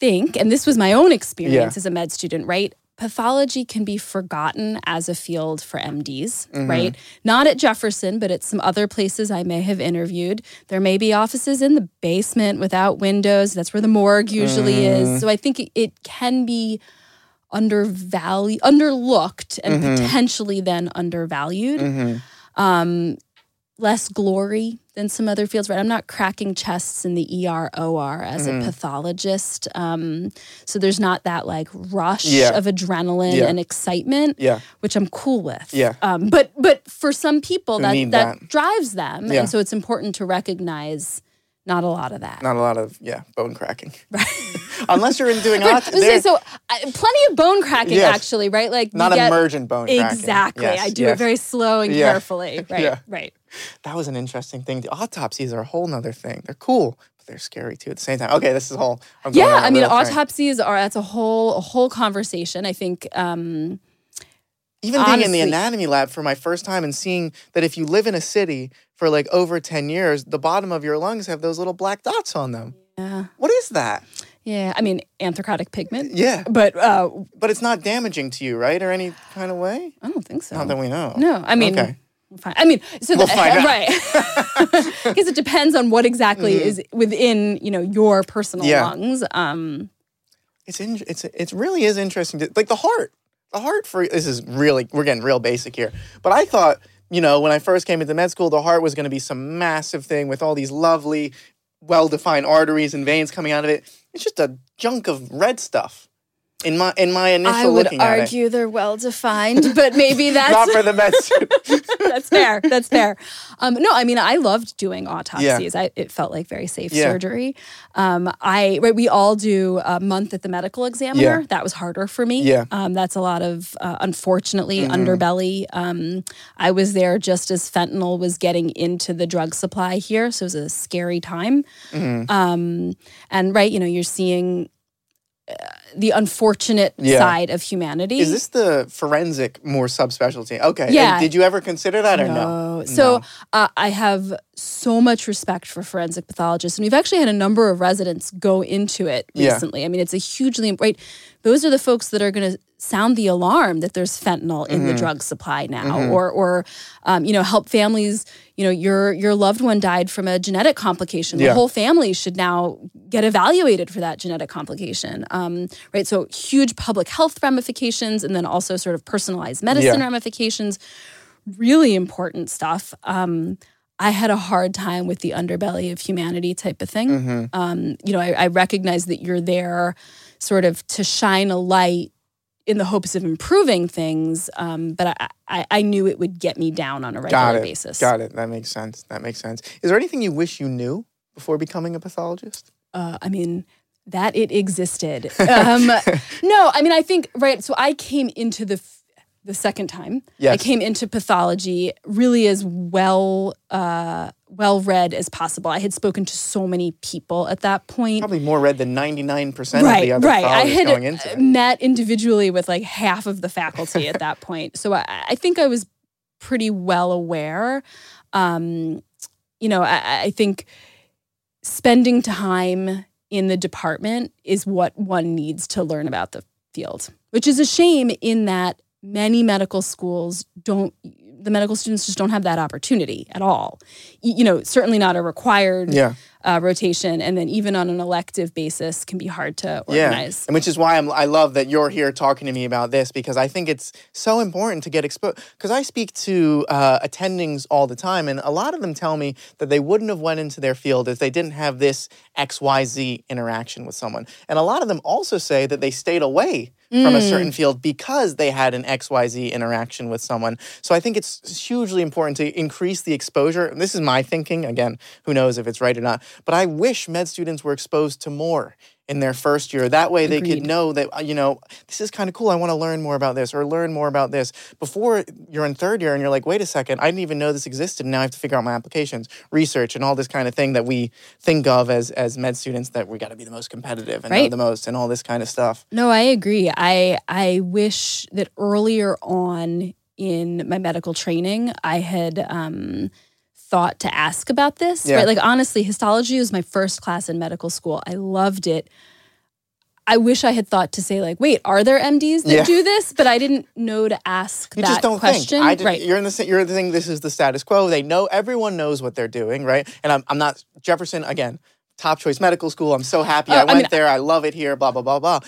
think, and this was my own experience yeah. as a med student, right? pathology can be forgotten as a field for MDs, mm-hmm. right? Not at Jefferson, but at some other places I may have interviewed. There may be offices in the basement without windows. That's where the morgue usually mm-hmm. is. So I think it, it can be undervalued, underlooked, and mm-hmm. potentially then undervalued. Mm-hmm. Um, less glory than some other fields, right? I'm not cracking chests in the ER OR as mm-hmm. a pathologist. Um, so there's not that like rush yeah. of adrenaline yeah. and excitement, yeah. which I'm cool with. Yeah. Um, but but for some people that, that, that drives them. And so it's important to recognize not a lot of that. Not a lot of yeah bone cracking. Right. Unless you're in doing autopsy. so uh, plenty of bone cracking yes. actually, right? Like not get, emergent bone cracking. Exactly. Yes. I do yes. it very slow and yeah. carefully. Right. yeah. Right. That was an interesting thing. The autopsies are a whole nother thing. They're cool, but they're scary too at the same time. Okay, this is a whole. yeah, I mean, autopsies are that's a whole a whole conversation. I think. Um, even being Honestly, in the anatomy lab for my first time and seeing that if you live in a city for like over 10 years, the bottom of your lungs have those little black dots on them. Yeah. What is that? Yeah, I mean anthracotic pigment. Yeah, but uh, but it's not damaging to you, right, or any kind of way. I don't think so. Not that we know. No, I mean, okay. Fine. I mean, so we'll that, right? Because it depends on what exactly mm-hmm. is within you know your personal yeah. lungs. Um, it's in, it's it really is interesting. To, like the heart, the heart for this is really we're getting real basic here. But I thought you know when I first came into med school, the heart was going to be some massive thing with all these lovely, well defined arteries and veins coming out of it. It's just a junk of red stuff in my in my initial I would argue they're well defined, but maybe that's not for the best. that's fair. That's fair. Um, no, I mean I loved doing autopsies. I, it felt like very safe yeah. surgery. Um, I right, we all do a month at the medical examiner. Yeah. That was harder for me. Yeah. Um, that's a lot of uh, unfortunately mm-hmm. underbelly. Um, I was there just as fentanyl was getting into the drug supply here, so it was a scary time. Mm-hmm. Um, and right, you know, you're seeing the unfortunate yeah. side of humanity. Is this the forensic more subspecialty? Okay. Yeah. And did you ever consider that or no? no? So no. Uh, I have so much respect for forensic pathologists, and we've actually had a number of residents go into it recently. Yeah. I mean, it's a hugely right. Those are the folks that are going to sound the alarm that there's fentanyl in mm-hmm. the drug supply now, mm-hmm. or or um, you know help families. You know your your loved one died from a genetic complication. The whole family should now get evaluated for that genetic complication. Um, right, so huge public health ramifications, and then also sort of personalized medicine yeah. ramifications. Really important stuff. Um, I had a hard time with the underbelly of humanity type of thing. Mm-hmm. Um, you know, I, I recognize that you're there sort of to shine a light in the hopes of improving things, um, but I, I, I, knew it would get me down on a regular Got it. basis. Got it. That makes sense. That makes sense. Is there anything you wish you knew before becoming a pathologist? Uh, I mean, that it existed. Um, no, I mean, I think right. So I came into the the second time. Yes. I came into pathology really as well uh, well read as possible. I had spoken to so many people at that point. Probably more read than ninety nine percent of the other right. I had going into met individually with like half of the faculty at that point. So I, I, think I was pretty well aware. Um, you know, I, I think spending time in the department is what one needs to learn about the field, which is a shame in that many medical schools don't the medical students just don't have that opportunity at all. You know, certainly not a required yeah. Uh, rotation, and then even on an elective basis can be hard to organize. Yeah, and which is why I'm, I love that you're here talking to me about this because I think it's so important to get exposed. Because I speak to uh, attendings all the time, and a lot of them tell me that they wouldn't have went into their field if they didn't have this X Y Z interaction with someone, and a lot of them also say that they stayed away from a certain mm. field because they had an XYZ interaction with someone. So I think it's hugely important to increase the exposure. This is my thinking. Again, who knows if it's right or not. But I wish med students were exposed to more in their first year. That way they Agreed. could know that, uh, you know, this is kind of cool. I want to learn more about this or learn more about this. Before you're in third year and you're like, wait a second, I didn't even know this existed. Now I have to figure out my applications, research, and all this kind of thing that we think of as, as med students that we got to be the most competitive and right. know the most and all this kind of stuff. No, I agree. I, I wish that earlier on in my medical training, I had, um, thought to ask about this. Yeah. Right? Like honestly, histology was my first class in medical school. I loved it. I wish I had thought to say like, wait, are there MDs that yeah. do this? But I didn't know to ask you that just don't question. Think. I did, right. You're in the you're the thing. This is the status quo. They know everyone knows what they're doing, right? And I'm I'm not Jefferson again. Top choice medical school. I'm so happy uh, I went I mean, there. I love it here. Blah blah blah blah.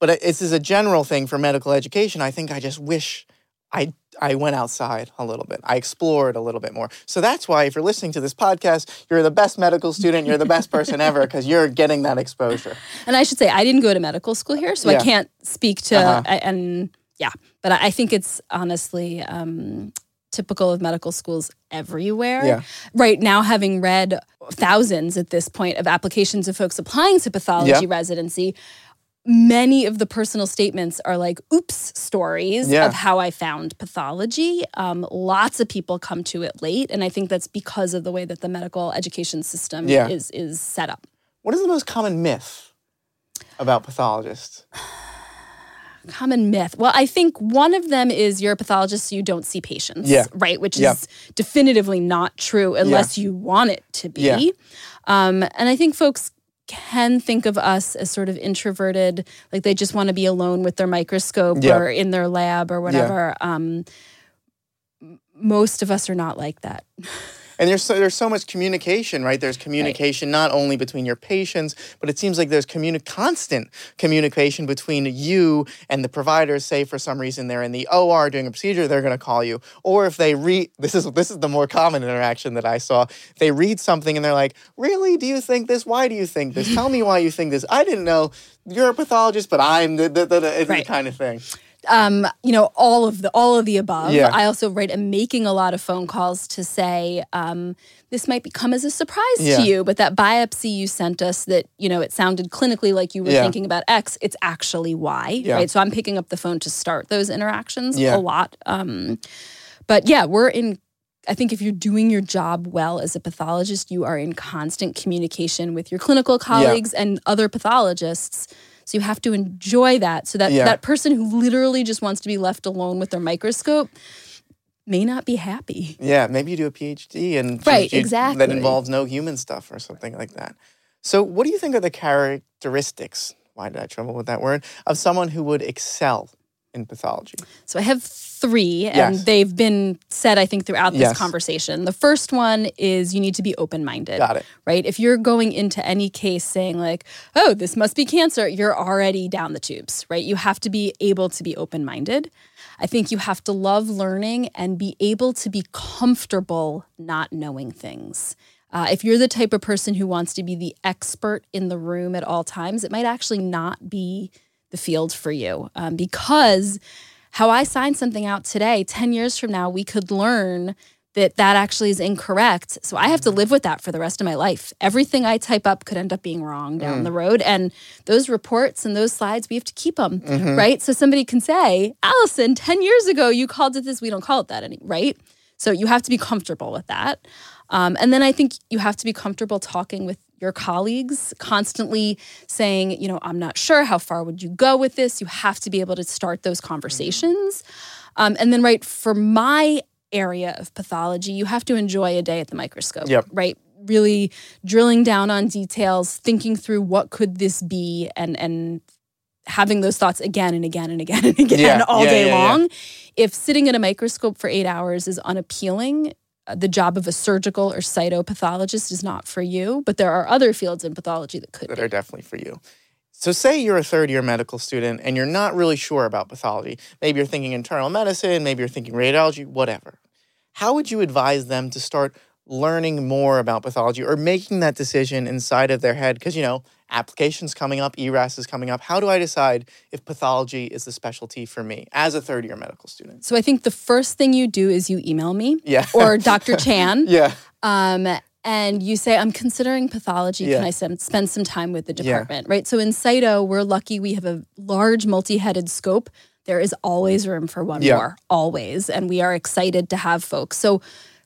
But this is a general thing for medical education. I think I just wish I I went outside a little bit. I explored a little bit more. So that's why if you're listening to this podcast, you're the best medical student, you're the best person ever because you're getting that exposure. And I should say I didn't go to medical school here, so yeah. I can't speak to uh-huh. and yeah, but I think it's honestly um, typical of medical schools everywhere. Yeah. Right now, having read thousands at this point of applications of folks applying to pathology yeah. residency, many of the personal statements are like oops stories yeah. of how I found pathology. Um, lots of people come to it late, and I think that's because of the way that the medical education system yeah. is is set up. What is the most common myth about pathologists? common myth. Well, I think one of them is you're a pathologist, so you don't see patients, yeah. right? Which yeah. is definitively not true unless yeah. you want it to be. Um, and I think folks can think of us as sort of introverted, like they just want to be alone with their microscope yeah. or in their lab or whatever. Yeah. Um, most of us are not like that. And there's so, there's so much communication, right? There's communication right. not only between your patients, but it seems like there's communi- constant communication between you and the providers. Say for some reason they're in the OR doing a procedure, they're going to call you. Or if they read, this is this is the more common interaction that I saw. They read something and they're like, "Really? Do you think this? Why do you think this? Tell me why you think this. I didn't know you're a pathologist, but I'm the the, the, the, right. kind of thing." Um, you know, all of the all of the above. Yeah. I also write am making a lot of phone calls to say um, this might come as a surprise yeah. to you, but that biopsy you sent us that you know it sounded clinically like you were yeah. thinking about X, it's actually Y, right? So I'm picking up the phone to start those interactions a lot. Um, but yeah, we're in I think if you're doing your job well as a pathologist, you are in constant communication with your clinical colleagues yeah. and other pathologists so you have to enjoy that. So that yeah. that person who literally just wants to be left alone with their microscope may not be happy. Yeah, maybe you do a PhD and right, exactly that involves no human stuff or something like that. So, what do you think are the characteristics? Why did I trouble with that word? Of someone who would excel in pathology? So I have three, and yes. they've been said, I think, throughout this yes. conversation. The first one is you need to be open minded. Got it. Right? If you're going into any case saying, like, oh, this must be cancer, you're already down the tubes, right? You have to be able to be open minded. I think you have to love learning and be able to be comfortable not knowing things. Uh, if you're the type of person who wants to be the expert in the room at all times, it might actually not be the field for you um, because how I sign something out today, 10 years from now, we could learn that that actually is incorrect. So I have to live with that for the rest of my life. Everything I type up could end up being wrong down mm. the road. And those reports and those slides, we have to keep them, mm-hmm. right? So somebody can say, Allison, 10 years ago, you called it this. We don't call it that anymore, right? So you have to be comfortable with that. Um, and then I think you have to be comfortable talking with your colleagues, constantly saying, you know, I'm not sure, how far would you go with this? You have to be able to start those conversations. Um, and then, right, for my area of pathology, you have to enjoy a day at the microscope, yep. right? Really drilling down on details, thinking through what could this be, and and having those thoughts again and again and again and again Yeah, all yeah, day yeah, long. If sitting in a microscope for eight hours is unappealing, the job of a surgical or cytopathologist is not for you. But there are other fields in pathology that could that be. are definitely for you. So, say you're a third year medical student and you're not really sure about pathology. Maybe you're thinking internal medicine, maybe you're thinking radiology, whatever. How would you advise them to start learning more about pathology or making that decision inside of their head? Because, you know, applications coming up, ERAS is coming up. How do I decide if pathology is the specialty for me as a third year medical student? So I think the first thing you do is you email me Yeah. or Dr. Chan. yeah. um, and you say, I'm considering pathology. Can I spend some time with the Yeah. department? Right. So in Cyto, we're lucky we have a large multi headed scope. There is always room for one Yeah. more, always. And we are excited to have folks. So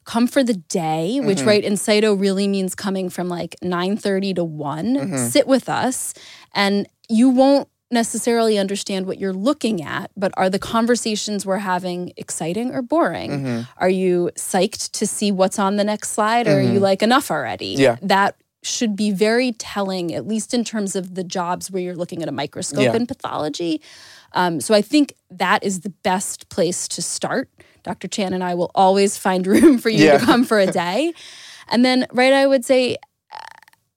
come for the day, which Mm-hmm. right in Cyto really means coming from like 9:30 to one Mm-hmm. Sit with us and you won't necessarily understand what you're looking at, but are the conversations we're having exciting or boring? Mm-hmm. Are you psyched to see what's on the next slide or are you like enough already? Mm-hmm. Yeah. That should be very telling, at least in terms of the jobs where you're looking at a microscope Yeah. in pathology. Um, so I think that is the best place to start. Dr. Chan and I will always find room for you Yeah. to come for a day. And then, right, I would say,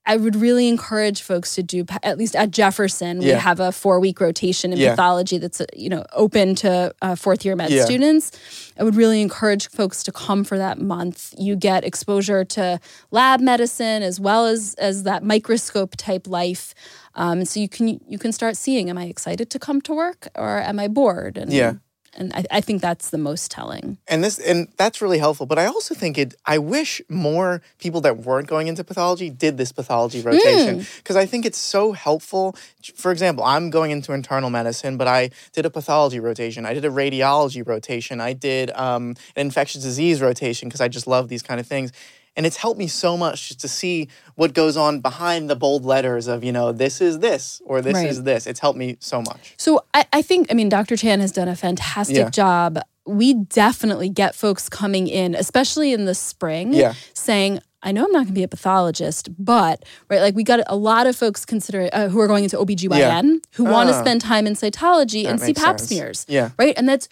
I would really encourage folks to do, at least at Jefferson, we Yeah. have a four week rotation in Yeah. pathology that's, uh, you know, open to uh, fourth year med Yeah. students. I would really encourage folks to come for that month. You get exposure to lab medicine as well as as that microscope type life. Um, so you can you can start seeing, am I excited to come to work or am I bored? And, Yeah. And I, I think that's the most telling. and this and that's really helpful but i also think it i wish more people that weren't going into pathology did this pathology rotation. Because i think it's so helpful. For example i'm going into internal medicine but i did a pathology rotation. I did a radiology rotation. I did um, an infectious disease rotation because i just love these kind of things and it's helped me so much just to see what goes on behind the bold letters of you know this is this or this Right. is this it's helped me so much So I, I think, I mean, Dr. Chan has done a fantastic Yeah. job. We definitely get folks coming in, especially in the spring, Yeah. saying, I know I'm not going to be a pathologist, but right, like we got a lot of folks consider uh, who are going into OBGYN who want to Ah. spend time in cytology and see pap sense. smears. Yeah. Right. And that's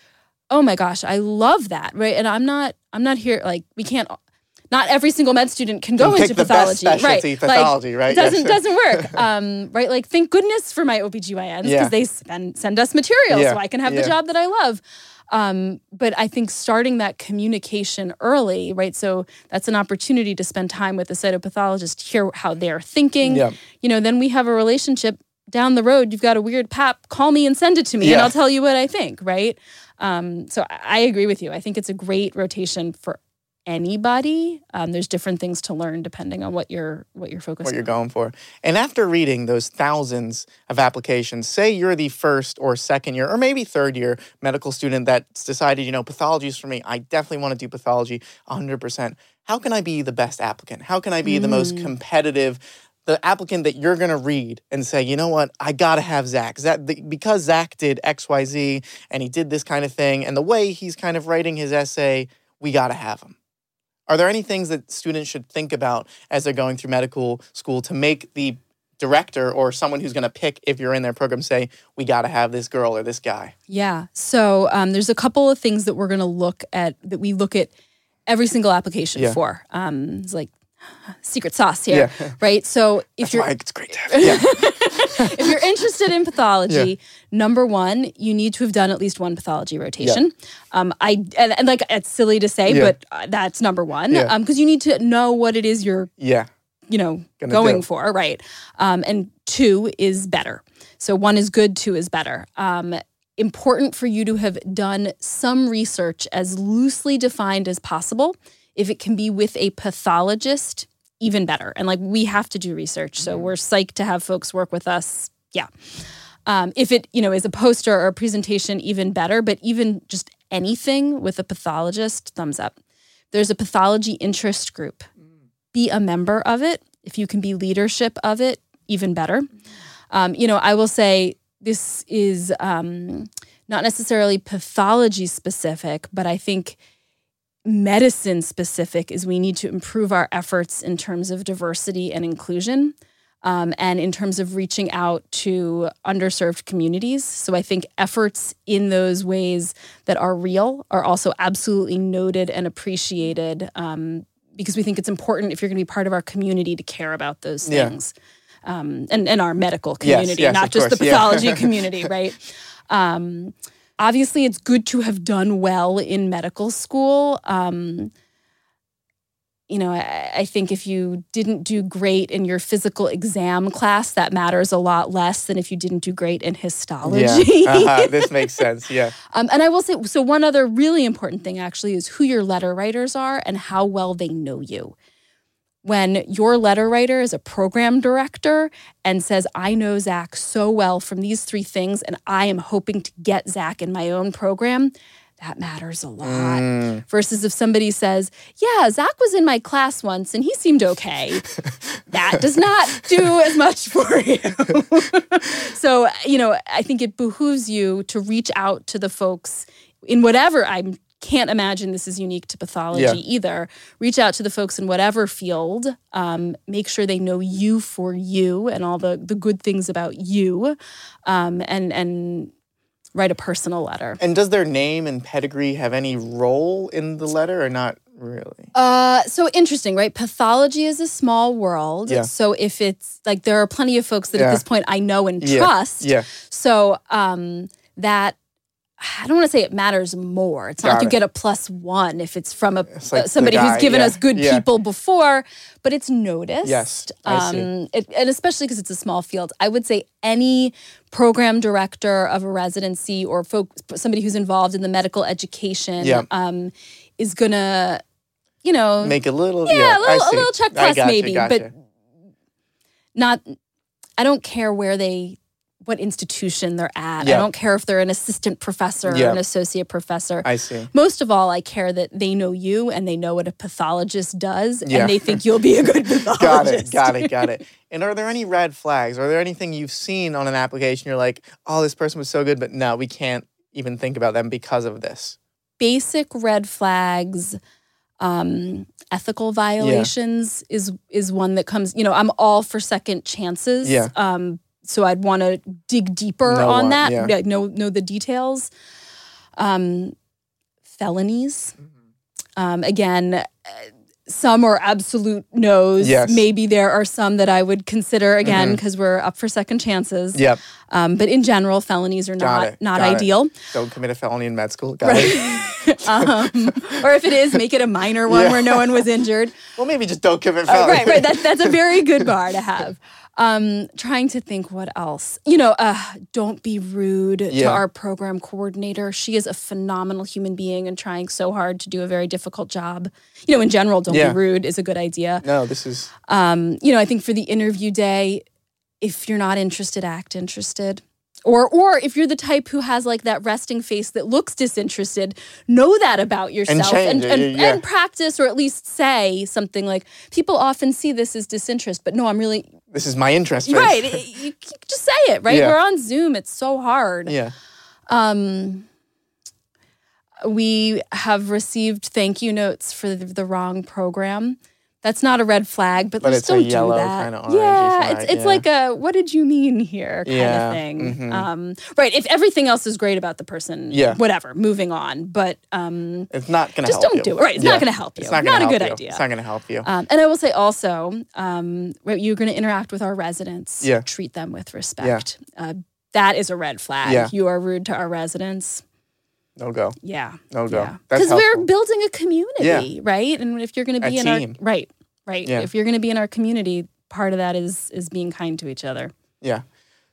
oh my gosh, I love that. Right. And I'm not I'm not here like we can't not every single med student can go into pick the best pathology. right. pathology, like, right? It doesn't Yeah. doesn't work. Um, right. Like thank goodness for my OBGYNs because Yeah. they send send us material Yeah. so I can have Yeah. the job that I love. Um, but I think starting that communication early, right? So that's an opportunity to spend time with the cytopathologist, hear how they're thinking. Yeah. You know, then we have a relationship down the road. You've got a weird pap, call me and send it to me, and I'll tell you what I think, right? Um, so I agree with you. I think it's a great rotation for anybody. Um, there's different things to learn depending on what you're what you're focused what you're on. going for. And after reading those thousands of applications, say you're the first or second year or maybe third year medical student that's decided, you know, pathology is for me. I definitely want to do pathology 100%. How can I be the best applicant? How can I be the most competitive? The applicant that you're going to read and say, you know what, I got to have Zach. Zach because Zach did X, Y, Z, and he did this kind of thing, and the way he's kind of writing his essay, we got to have him. Are there any things that students should think about as they're going through medical school to make the director or someone who's going to pick if you're in their program say, we got to have this girl or this guy? Yeah. So um, there's a couple of things that we're going to look at that we look at every single application Yeah. for. Um, it's like secret sauce here, Yeah. right? So if That's you're it's great to have. Yeah. if you're interested in pathology, number one, you need to have done at least one pathology rotation. Um, I and, and like it's silly to say, Yeah. but uh, that's number one. Yeah. Um, because you need to know what it is you're yeah. you know Gonna going do. for right um, and two is better so one is good two is better um, important for you to have done some research as loosely defined as possible if it can be with a pathologist even better. And like we have to do research. So we're psyched to have folks work with us. Yeah. Um, if it you know is a poster or a presentation even better. But even just anything with a pathologist thumbs up. There's a pathology interest group. Be a member of it. If you can be leadership of it, even better. Um, you know, I will say this is um, not necessarily pathology specific, but I think medicine specific is we need to improve our efforts in terms of diversity and inclusion. um, and in terms of reaching out to underserved communities. So I think efforts in those ways that are real are also absolutely noted and appreciated um, because we think it's important if you're going to be part of our community to care about those things. Yeah. Um, and, and our medical community, yes, yes, not just course. the pathology yeah. community, right? Obviously, it's good to have done well in medical school. Um, you know, I, I, think if you didn't do great in your physical exam class, that matters a lot less than if you didn't do great in histology. Yeah. Uh-huh. This makes sense. Yeah. um, and I will say so, one other really important thing actually is who your letter writers are and how well they know you. When your letter writer is a program director and says, I know Zach so well from these three things, and I am hoping to get Zach in my own program, that matters a lot. Mm. Versus if somebody says, Yeah, Zach was in my class once and he seemed okay. that does not do as much for you. so, you know, I think it behooves you to reach out to the folks in whatever I'm can't imagine this is unique to pathology yeah. either. Reach out to the folks in whatever field. Um, make sure they know you for you and all the the good things about you, um, and and write a personal letter. And does their name and pedigree have any role in the letter or not really? Uh, so interesting, right? Pathology is a small world. Yeah. So if it's like there are plenty of folks that yeah. at this point I know and trust. Yeah. So um, that I don't want to say it matters more. It's not like you get a plus one if it's from a like somebody guy, who's given yeah, us good yeah. people before, but it's noticed. Yes, I see. Um, it, and especially because it's a small field, I would say any program director of a residency or folk, somebody who's involved in the medical education yeah. um, is gonna, you know, make a little, yeah, yeah a, little, a little check plus maybe, gotcha. but not. I don't care where they what institution they're at. Yeah. I don't care if they're an assistant professor yeah. or an associate professor. I see. Most of all, I care that they know you and they know what a pathologist does yeah. and they think you'll be a good pathologist. got it, got it, got it. And are there any red flags? Are there anything you've seen on an application you're like, oh, this person was so good, but no, we can't even think about them because of this? Basic red flags. Um, ethical violations yeah. is is one that comes. You know, I'm all for second chances. Yeah. Um, so I'd want to dig deeper know on that, yeah. know know the details. Um, felonies, mm-hmm. um, again, some are absolute no's. Yes. Maybe there are some that I would consider again because mm-hmm. we're up for second chances. Yep. Um, but in general, felonies are not not Got ideal. It. Don't commit a felony in med school. Got right. it. um, or if it is, make it a minor one yeah. where no one was injured. Well, maybe just don't commit felony. Uh, right, right. That's that's a very good bar to have. Um, trying to think what else. You know, uh, don't be rude yeah. to our program coordinator. She is a phenomenal human being and trying so hard to do a very difficult job. You know, in general, don't yeah. be rude is a good idea. No, this is. Um, you know, I think for the interview day, if you're not interested, act interested. Or, or if you're the type who has like that resting face that looks disinterested, know that about yourself and, and, and, yeah. and, practice or at least say something like, people often see this as disinterest, but no, I'm really. This is my interest. Face. Right. you, you just say it, right? Yeah. We're on Zoom. It's so hard. Yeah. Um, we have received thank you notes for the, the wrong program that's not a red flag, but, but let's don't do that. Kind of yeah, flag, it's it's yeah. like a what did you mean here kind yeah. of thing. Mm-hmm. Um, right. If everything else is great about the person, yeah. whatever, moving on. But um, it's not going to just don't you. do it. Right. It's yeah. not going to help you. It's not, not a good you. idea. It's not going to help you. Um, and I will say also, um, you're going to interact with our residents. Yeah. Treat them with respect. Uh, that is a red flag. Yeah. You are rude to our residents. No go. Yeah. No go. Because we're building a community, yeah. right? And if you're going to be a in team. our right, right? Yeah. If you're going to be in our community, part of that is is being kind to each other. Yeah.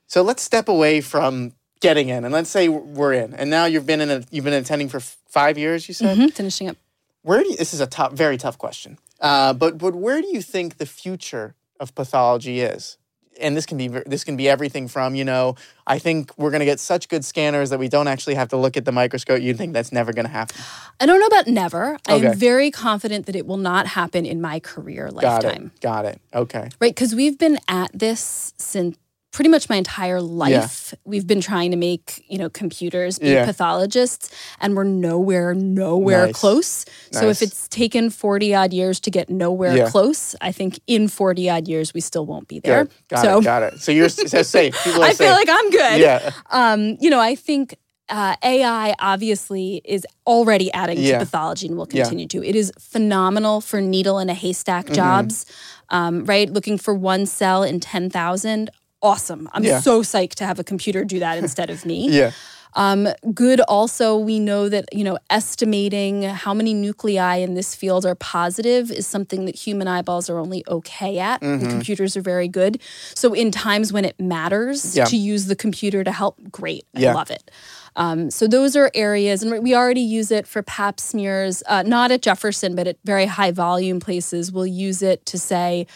So let's step away from getting in, and let's say we're in, and now you've been in a you've been attending for five years. You said mm-hmm. finishing up. Where do you, this is a tough, very tough question, uh, but but where do you think the future of pathology is? And this can be this can be everything from you know I think we're going to get such good scanners that we don't actually have to look at the microscope. You think that's never going to happen? I don't know about never. Okay. I am very confident that it will not happen in my career lifetime. Got it. Got it. Okay. Right, because we've been at this since pretty much my entire life yeah. we've been trying to make you know computers be yeah. pathologists and we're nowhere nowhere nice. close nice. so if it's taken 40 odd years to get nowhere yeah. close i think in 40 odd years we still won't be there got so, it got it so you're so safe i safe. feel like i'm good yeah um you know i think uh, AI obviously is already adding yeah. to pathology and will continue yeah. to. It is phenomenal for needle in a haystack mm-hmm. jobs, um, right? Looking for one cell in 10,000 awesome. I'm yeah. so psyched to have a computer do that instead of me. yeah. Um, good also, we know that, you know, estimating how many nuclei in this field are positive is something that human eyeballs are only okay at. Mm-hmm. computers are very good. So in times when it matters yeah. to use the computer to help, great. I yeah. love it. Um, so those are areas, and we already use it for pap smears, uh, not at Jefferson, but at very high volume places. We'll use it to say,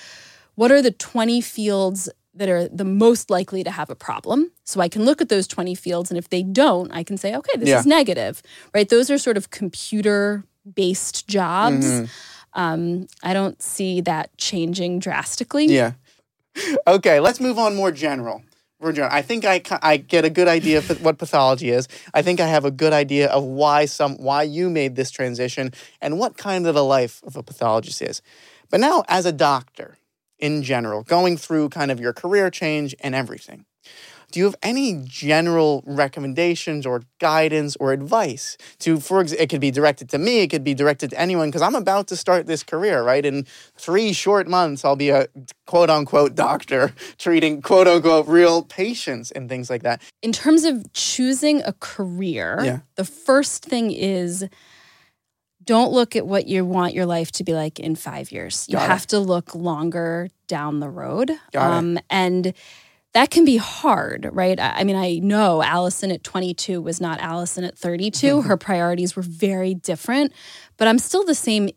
what are the 20 fields that are the most likely to have a problem. So I can look at those 20 fields, and if they don't, I can say, okay, this yeah. is negative, right? Those are sort of computer based jobs. Mm-hmm. Um, I don't see that changing drastically. Yeah. Okay, let's move on more general. I think I, I get a good idea of what pathology is. I think I have a good idea of why some why you made this transition and what kind of a life of a pathologist is. But now, as a doctor, in general, going through kind of your career change and everything. Do you have any general recommendations or guidance or advice to, for example, it could be directed to me, it could be directed to anyone, because I'm about to start this career, right? In three short months, I'll be a quote unquote doctor treating quote unquote real patients and things like that. In terms of choosing a career, yeah. the first thing is don't look at what you want your life to be like in five years. You Got have it. to look longer down the road. Um, and that can be hard, right? I mean, I know Allison at 22 was not Allison at 32. Her priorities were very different, but I'm still the same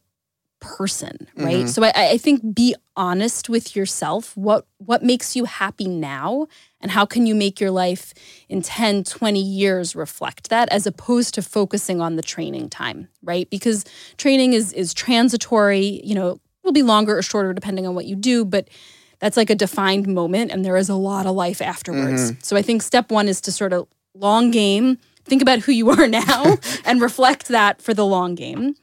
person, right? Mm-hmm. So I, I think be honest with yourself. What what makes you happy now? And how can you make your life in 10, 20 years reflect that as opposed to focusing on the training time, right? Because training is is transitory, you know, will be longer or shorter depending on what you do, but that's like a defined moment and there is a lot of life afterwards. Mm-hmm. So I think step 1 is to sort of long game, think about who you are now and reflect that for the long game.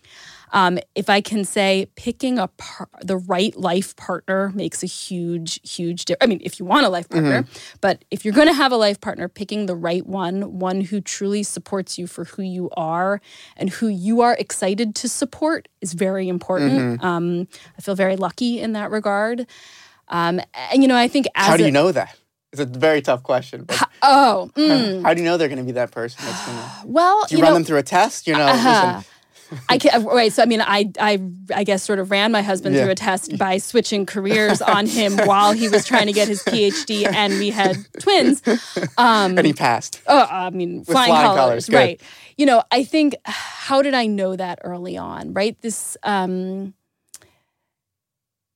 Um, if I can say picking a par- the right life partner makes a huge, huge difference. I mean, if you want a life partner, mm-hmm. but if you're going to have a life partner, picking the right one, one who truly supports you for who you are and who you are excited to support is very important. Mm-hmm. Um, I feel very lucky in that regard. Um, and you know, I think how do you know that? It's a very tough question. But oh, mm. how, how, do you know they're going to be that person? That's gonna, well, do you, you run know, them through a test? You know, uh-huh. listen, I can right. So I mean, I I I guess sort of ran my husband yeah. through a test by switching careers on him while he was trying to get his PhD, and we had twins. Um, and he passed. Oh, I mean, flying, flying, colors, right? You know, I think how did I know that early on? Right, this. Um,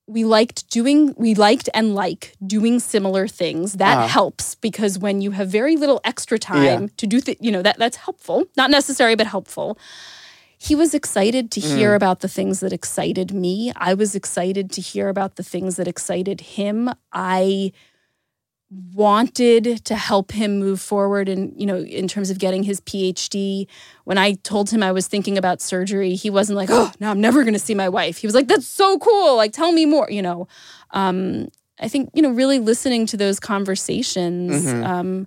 we liked doing we liked and like doing similar things that uh helps because when you have very little extra time yeah. to do th- you know that that's helpful not necessary but helpful he was excited to hear mm. about the things that excited me. I was excited to hear about the things that excited him. I wanted to help him move forward and you know in terms of getting his phd when i told him i was thinking about surgery he wasn't like oh no i'm never going to see my wife he was like that's so cool like tell me more you know um, i think you know really listening to those conversations mm-hmm. um,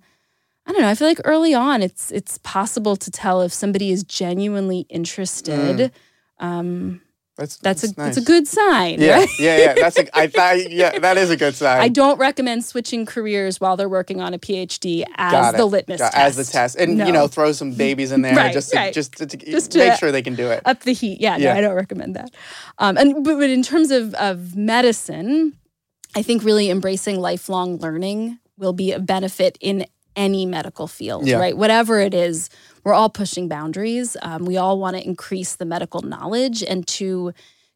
I don't know. I feel like early on, it's it's possible to tell if somebody is genuinely interested. Mm. Um, that's that's, that's a nice. that's a good sign. Yeah, right? yeah, yeah. That's a I thought yeah that is a good sign. I don't recommend switching careers while they're working on a PhD as the litmus test. As the test, and no. you know, throw some babies in there right, just to, right. just to, to just to make sure they can do it. Up the heat. Yeah, yeah. no, I don't recommend that. Um, and but, but in terms of of medicine, I think really embracing lifelong learning will be a benefit in any medical field, yeah. right? Whatever it is, we're all pushing boundaries. Um, we all want to increase the medical knowledge, and to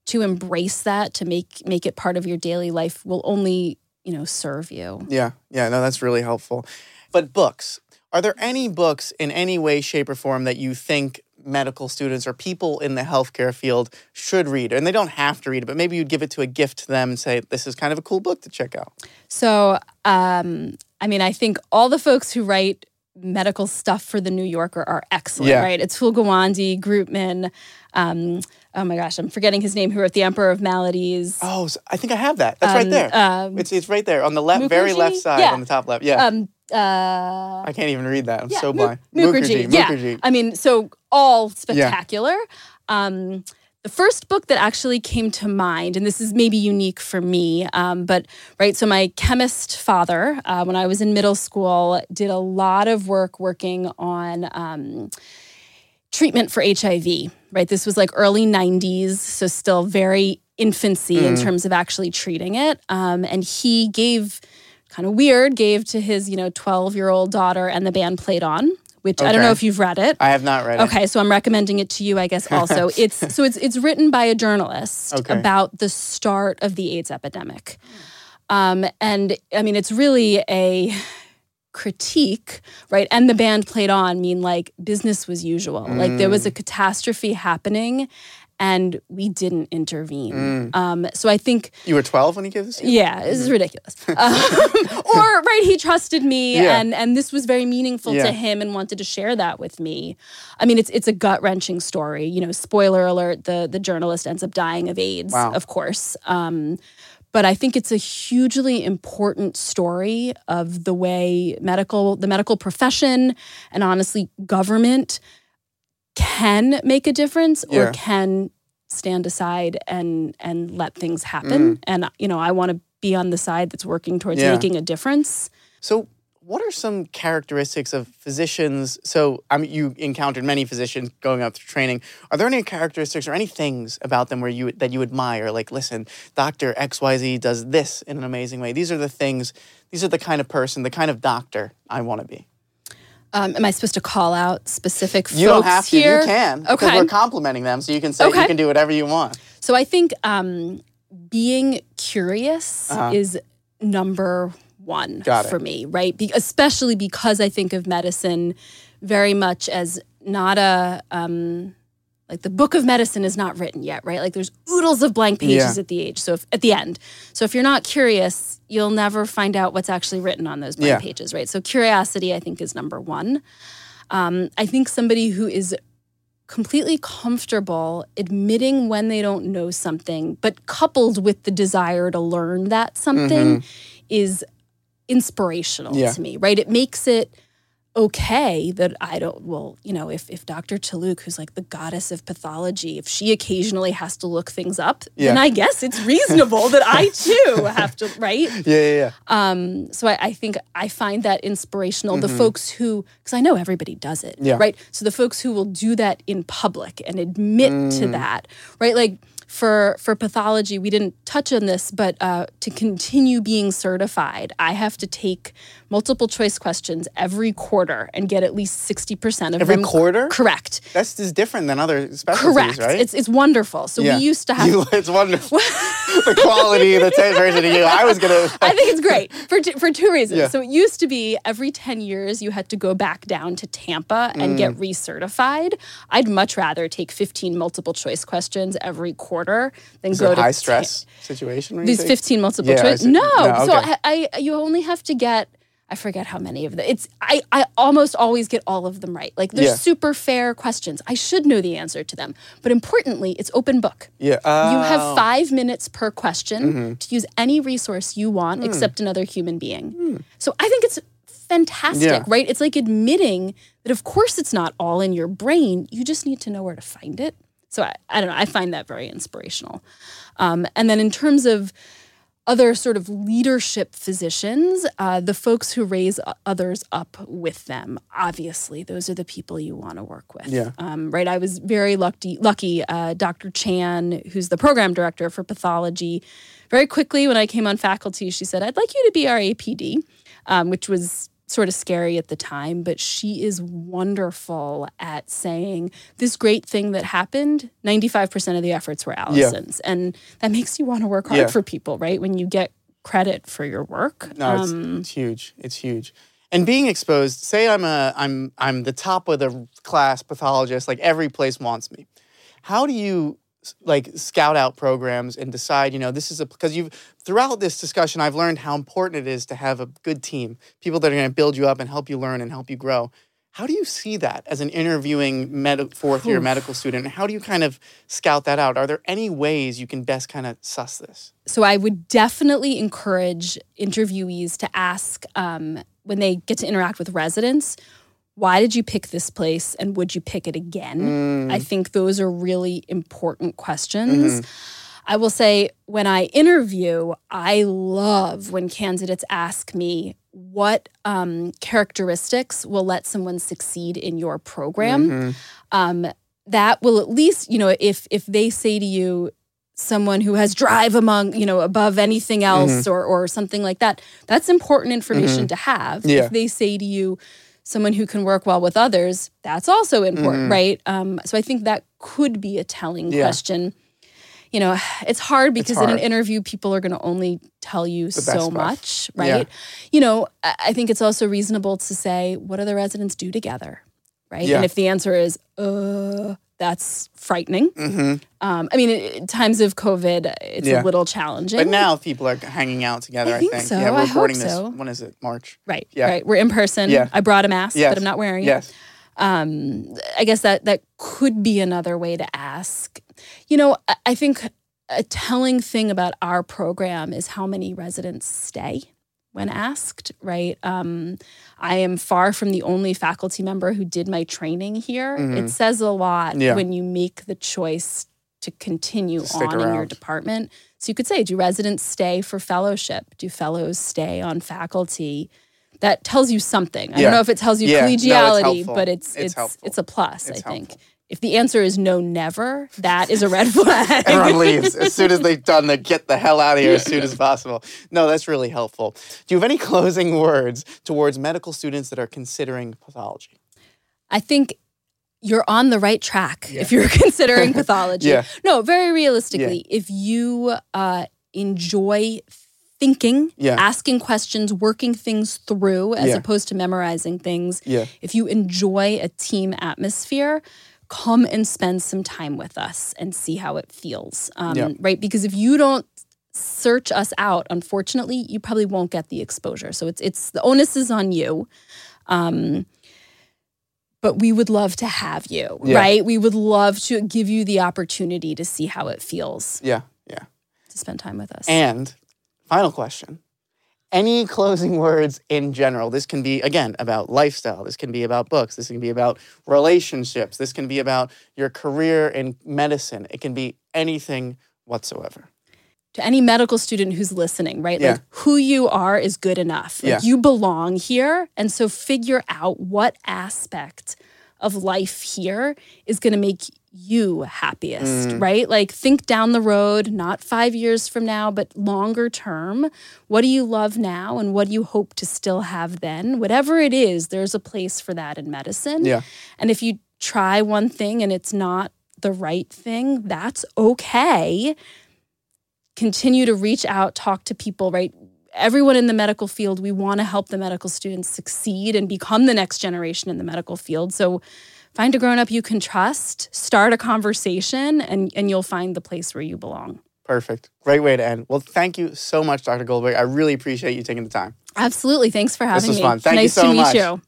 to embrace that, to make make it part of your daily life, will only you know serve you. Yeah, yeah, no, that's really helpful. But books, are there any books in any way, shape, or form that you think medical students or people in the healthcare field should read? And they don't have to read it, but maybe you'd give it to a gift to them and say, this is kind of a cool book to check out. So, um, I mean, I think all the folks who write medical stuff for the New Yorker are excellent, yeah. right? Atul Gawande, Groopman, um, oh my gosh, I'm forgetting his name, who wrote The Emperor of Maladies. Oh, I think I have that. That's um, right there. Um, it's, it's right there on the left, very left side yeah. on the top left. Yeah. Um, uh, I can't even read that. I'm yeah, so blind. Mukherjee. Mukherjee. Yeah. I mean, so all spectacular. Yeah. Um, the first book that actually came to mind, and this is maybe unique for me, um, but right, so my chemist father, uh, when I was in middle school, did a lot of work working on um, treatment for HIV, right? This was like early 90s, so still very infancy mm. in terms of actually treating it. Um, and he gave, kind of weird, gave to his, you know, 12 year old daughter, and the band played on which okay. I don't know if you've read it. I have not read it. Okay, so I'm recommending it to you, I guess. Also, it's so it's it's written by a journalist okay. about the start of the AIDS epidemic, um, and I mean it's really a critique, right? And the band played on mean like business was usual. Mm. Like there was a mm. catastrophe happening and we didn't intervene. Mm. Um, so I think you were 12 when he gave this. To you? Yeah, this is mm-hmm. ridiculous. um, or right, he trusted me, yeah. and and this was very meaningful yeah. to him, and wanted to share that with me. I mean, it's it's a gut wrenching story. You know, spoiler alert: the the journalist ends up dying of AIDS, wow. of course. Um, but I think it's a hugely important story of the way medical, the medical profession, and honestly, government can make a difference or can stand aside and and let things happen. Mm. And you know, I want to be on the side that's working towards yeah. making a difference. So what are some characteristics of physicians? So, I mean, you encountered many physicians going out through training. Are there any characteristics or any things about them where you that you admire? Like, listen, Doctor X Y Z does this in an amazing way. These are the things. These are the kind of person, the kind of doctor I want to be. Um, am I supposed to call out specific you don't have to. Here? You can. Okay. Because we're complimenting them, so you can say okay. you can do whatever you want. So I think um, being curious uh-huh. is number one for me, right? Be- especially because I think of medicine very much as not a um, like the book of medicine is not written yet, right? Like there's oodles of blank pages yeah. at the age. So if, at the end. So if you're not curious, you'll never find out what's actually written on those blank yeah. pages, right? So curiosity, I think, is number one. Um, I think somebody who is completely comfortable admitting when they don't know something, but coupled with the desire to learn that something mm-hmm. is inspirational yeah. to me, right? It makes it okay that I don't, well, you know, if, if Dr. Toulouk, who's like the goddess of pathology, if she occasionally has to look things up, yeah. then I guess it's reasonable that I too have to, right? Yeah, yeah, yeah. Um, so I, I think I find that inspirational. Mm-hmm. The folks who, because I know everybody does it, yeah. right? So the folks who will do that in public and admit mm. to that, right? Like, for for pathology, we didn't touch on this, but uh, to continue being certified, I have to take multiple choice questions every quarter and get at least sixty percent of every them quarter. Correct. That's just different than other specialties, Correct. right? It's it's wonderful. So yeah. we used to have. You, it's wonderful. the quality, the t- version of you. I was gonna. I think it's great for t- for two reasons. Yeah. So it used to be every ten years you had to go back down to Tampa and mm. get recertified. I'd much rather take fifteen multiple choice questions every quarter than Is go to high stress situation. These fifteen multiple yeah, choice. No, no okay. so I, I you only have to get. I forget how many of them. It's I, I almost always get all of them right. Like they're yeah. super fair questions. I should know the answer to them. But importantly, it's open book. Yeah. You have oh. five minutes per question mm-hmm. to use any resource you want mm. except another human being. Mm. So I think it's fantastic, yeah. right? It's like admitting that of course it's not all in your brain. You just need to know where to find it. So I, I don't know. I find that very inspirational. Um, and then in terms of other sort of leadership physicians, uh, the folks who raise others up with them, obviously, those are the people you want to work with. Yeah. Um, right. I was very lucky. Lucky. Uh, Dr. Chan, who's the program director for pathology, very quickly when I came on faculty, she said, "I'd like you to be our APD," um, which was sort of scary at the time, but she is wonderful at saying this great thing that happened. 95% of the efforts were Allison's. Yeah. And that makes you want to work hard yeah. for people, right? When you get credit for your work. No, it's, um, it's huge. It's huge. And being exposed, say I'm a I'm I'm the top of the class pathologist, like every place wants me. How do you like scout out programs and decide, you know, this is a because you've throughout this discussion I've learned how important it is to have a good team, people that are going to build you up and help you learn and help you grow. How do you see that as an interviewing med- fourth year medical student? How do you kind of scout that out? Are there any ways you can best kind of suss this? So I would definitely encourage interviewees to ask um, when they get to interact with residents, why did you pick this place and would you pick it again? Mm. I think those are really important questions. Mm-hmm. I will say when I interview, I love when candidates ask me what um, characteristics will let someone succeed in your program. Mm-hmm. Um, that will at least, you know, if if they say to you, someone who has drive among you know above anything else mm-hmm. or or something like that that's important information mm-hmm. to have yeah. if they say to you someone who can work well with others that's also important mm-hmm. right um, so i think that could be a telling yeah. question you know, it's hard because it's hard. in an interview, people are going to only tell you so much, right? Yeah. You know, I think it's also reasonable to say, what do the residents do together, right? Yeah. And if the answer is, uh, that's frightening. Mm-hmm. Um, I mean, in times of COVID, it's yeah. a little challenging. But now people are hanging out together. I think. I think. So. Yeah, we're I recording this. So. When is it? March. Right. Yeah. Right. We're in person. Yeah. I brought a mask, yes. but I'm not wearing yes. it. Um, I guess that that could be another way to ask. You know, I think a telling thing about our program is how many residents stay when asked, right? Um, I am far from the only faculty member who did my training here. Mm-hmm. It says a lot yeah. when you make the choice to continue on in your department. So you could say, do residents stay for fellowship? Do fellows stay on faculty? That tells you something. I yeah. don't know if it tells you yeah. collegiality, no, but it's it's it's, it's a plus, it's I think. Helpful. If the answer is no, never, that is a red flag. Everyone leaves as soon as they've done the get the hell out of here as soon as possible. No, that's really helpful. Do you have any closing words towards medical students that are considering pathology? I think you're on the right track yeah. if you're considering pathology. yeah. No, very realistically, yeah. if you uh, enjoy thinking, yeah. asking questions, working things through as opposed to memorizing things, yeah. if you enjoy a team atmosphere, come and spend some time with us and see how it feels. Um, yeah. Right? Because if you don't search us out, unfortunately, you probably won't get the exposure. So it's it's the onus is on you. Um, but we would love to have you, yeah. right? We would love to give you the opportunity to see how it feels. Yeah, yeah. To spend time with us. And final question any closing words in general. This can be, again, about lifestyle. This can be about books. This can be about relationships. This can be about your career in medicine. It can be anything whatsoever. To any medical student who's listening, right? Yeah. Like who you are is good enough. Like yeah. you belong here. And so figure out what aspect of life here is going to make you happiest, mm. right? Like think down the road, not five years from now, but longer term. What do you love now and what do you hope to still have then? Whatever it is, there's a place for that in medicine. Yeah. And if you try one thing and it's not the right thing, that's okay. Continue to reach out, talk to people, right? everyone in the medical field, we want to help the medical students succeed and become the next generation in the medical field. So find a grown up you can trust, start a conversation, and, and you'll find the place where you belong. Perfect. Great way to end. Well, thank you so much, Dr. Goldberg. I really appreciate you taking the time. Absolutely. Thanks for having me. This was me. fun. Thank nice you so to much. Meet you.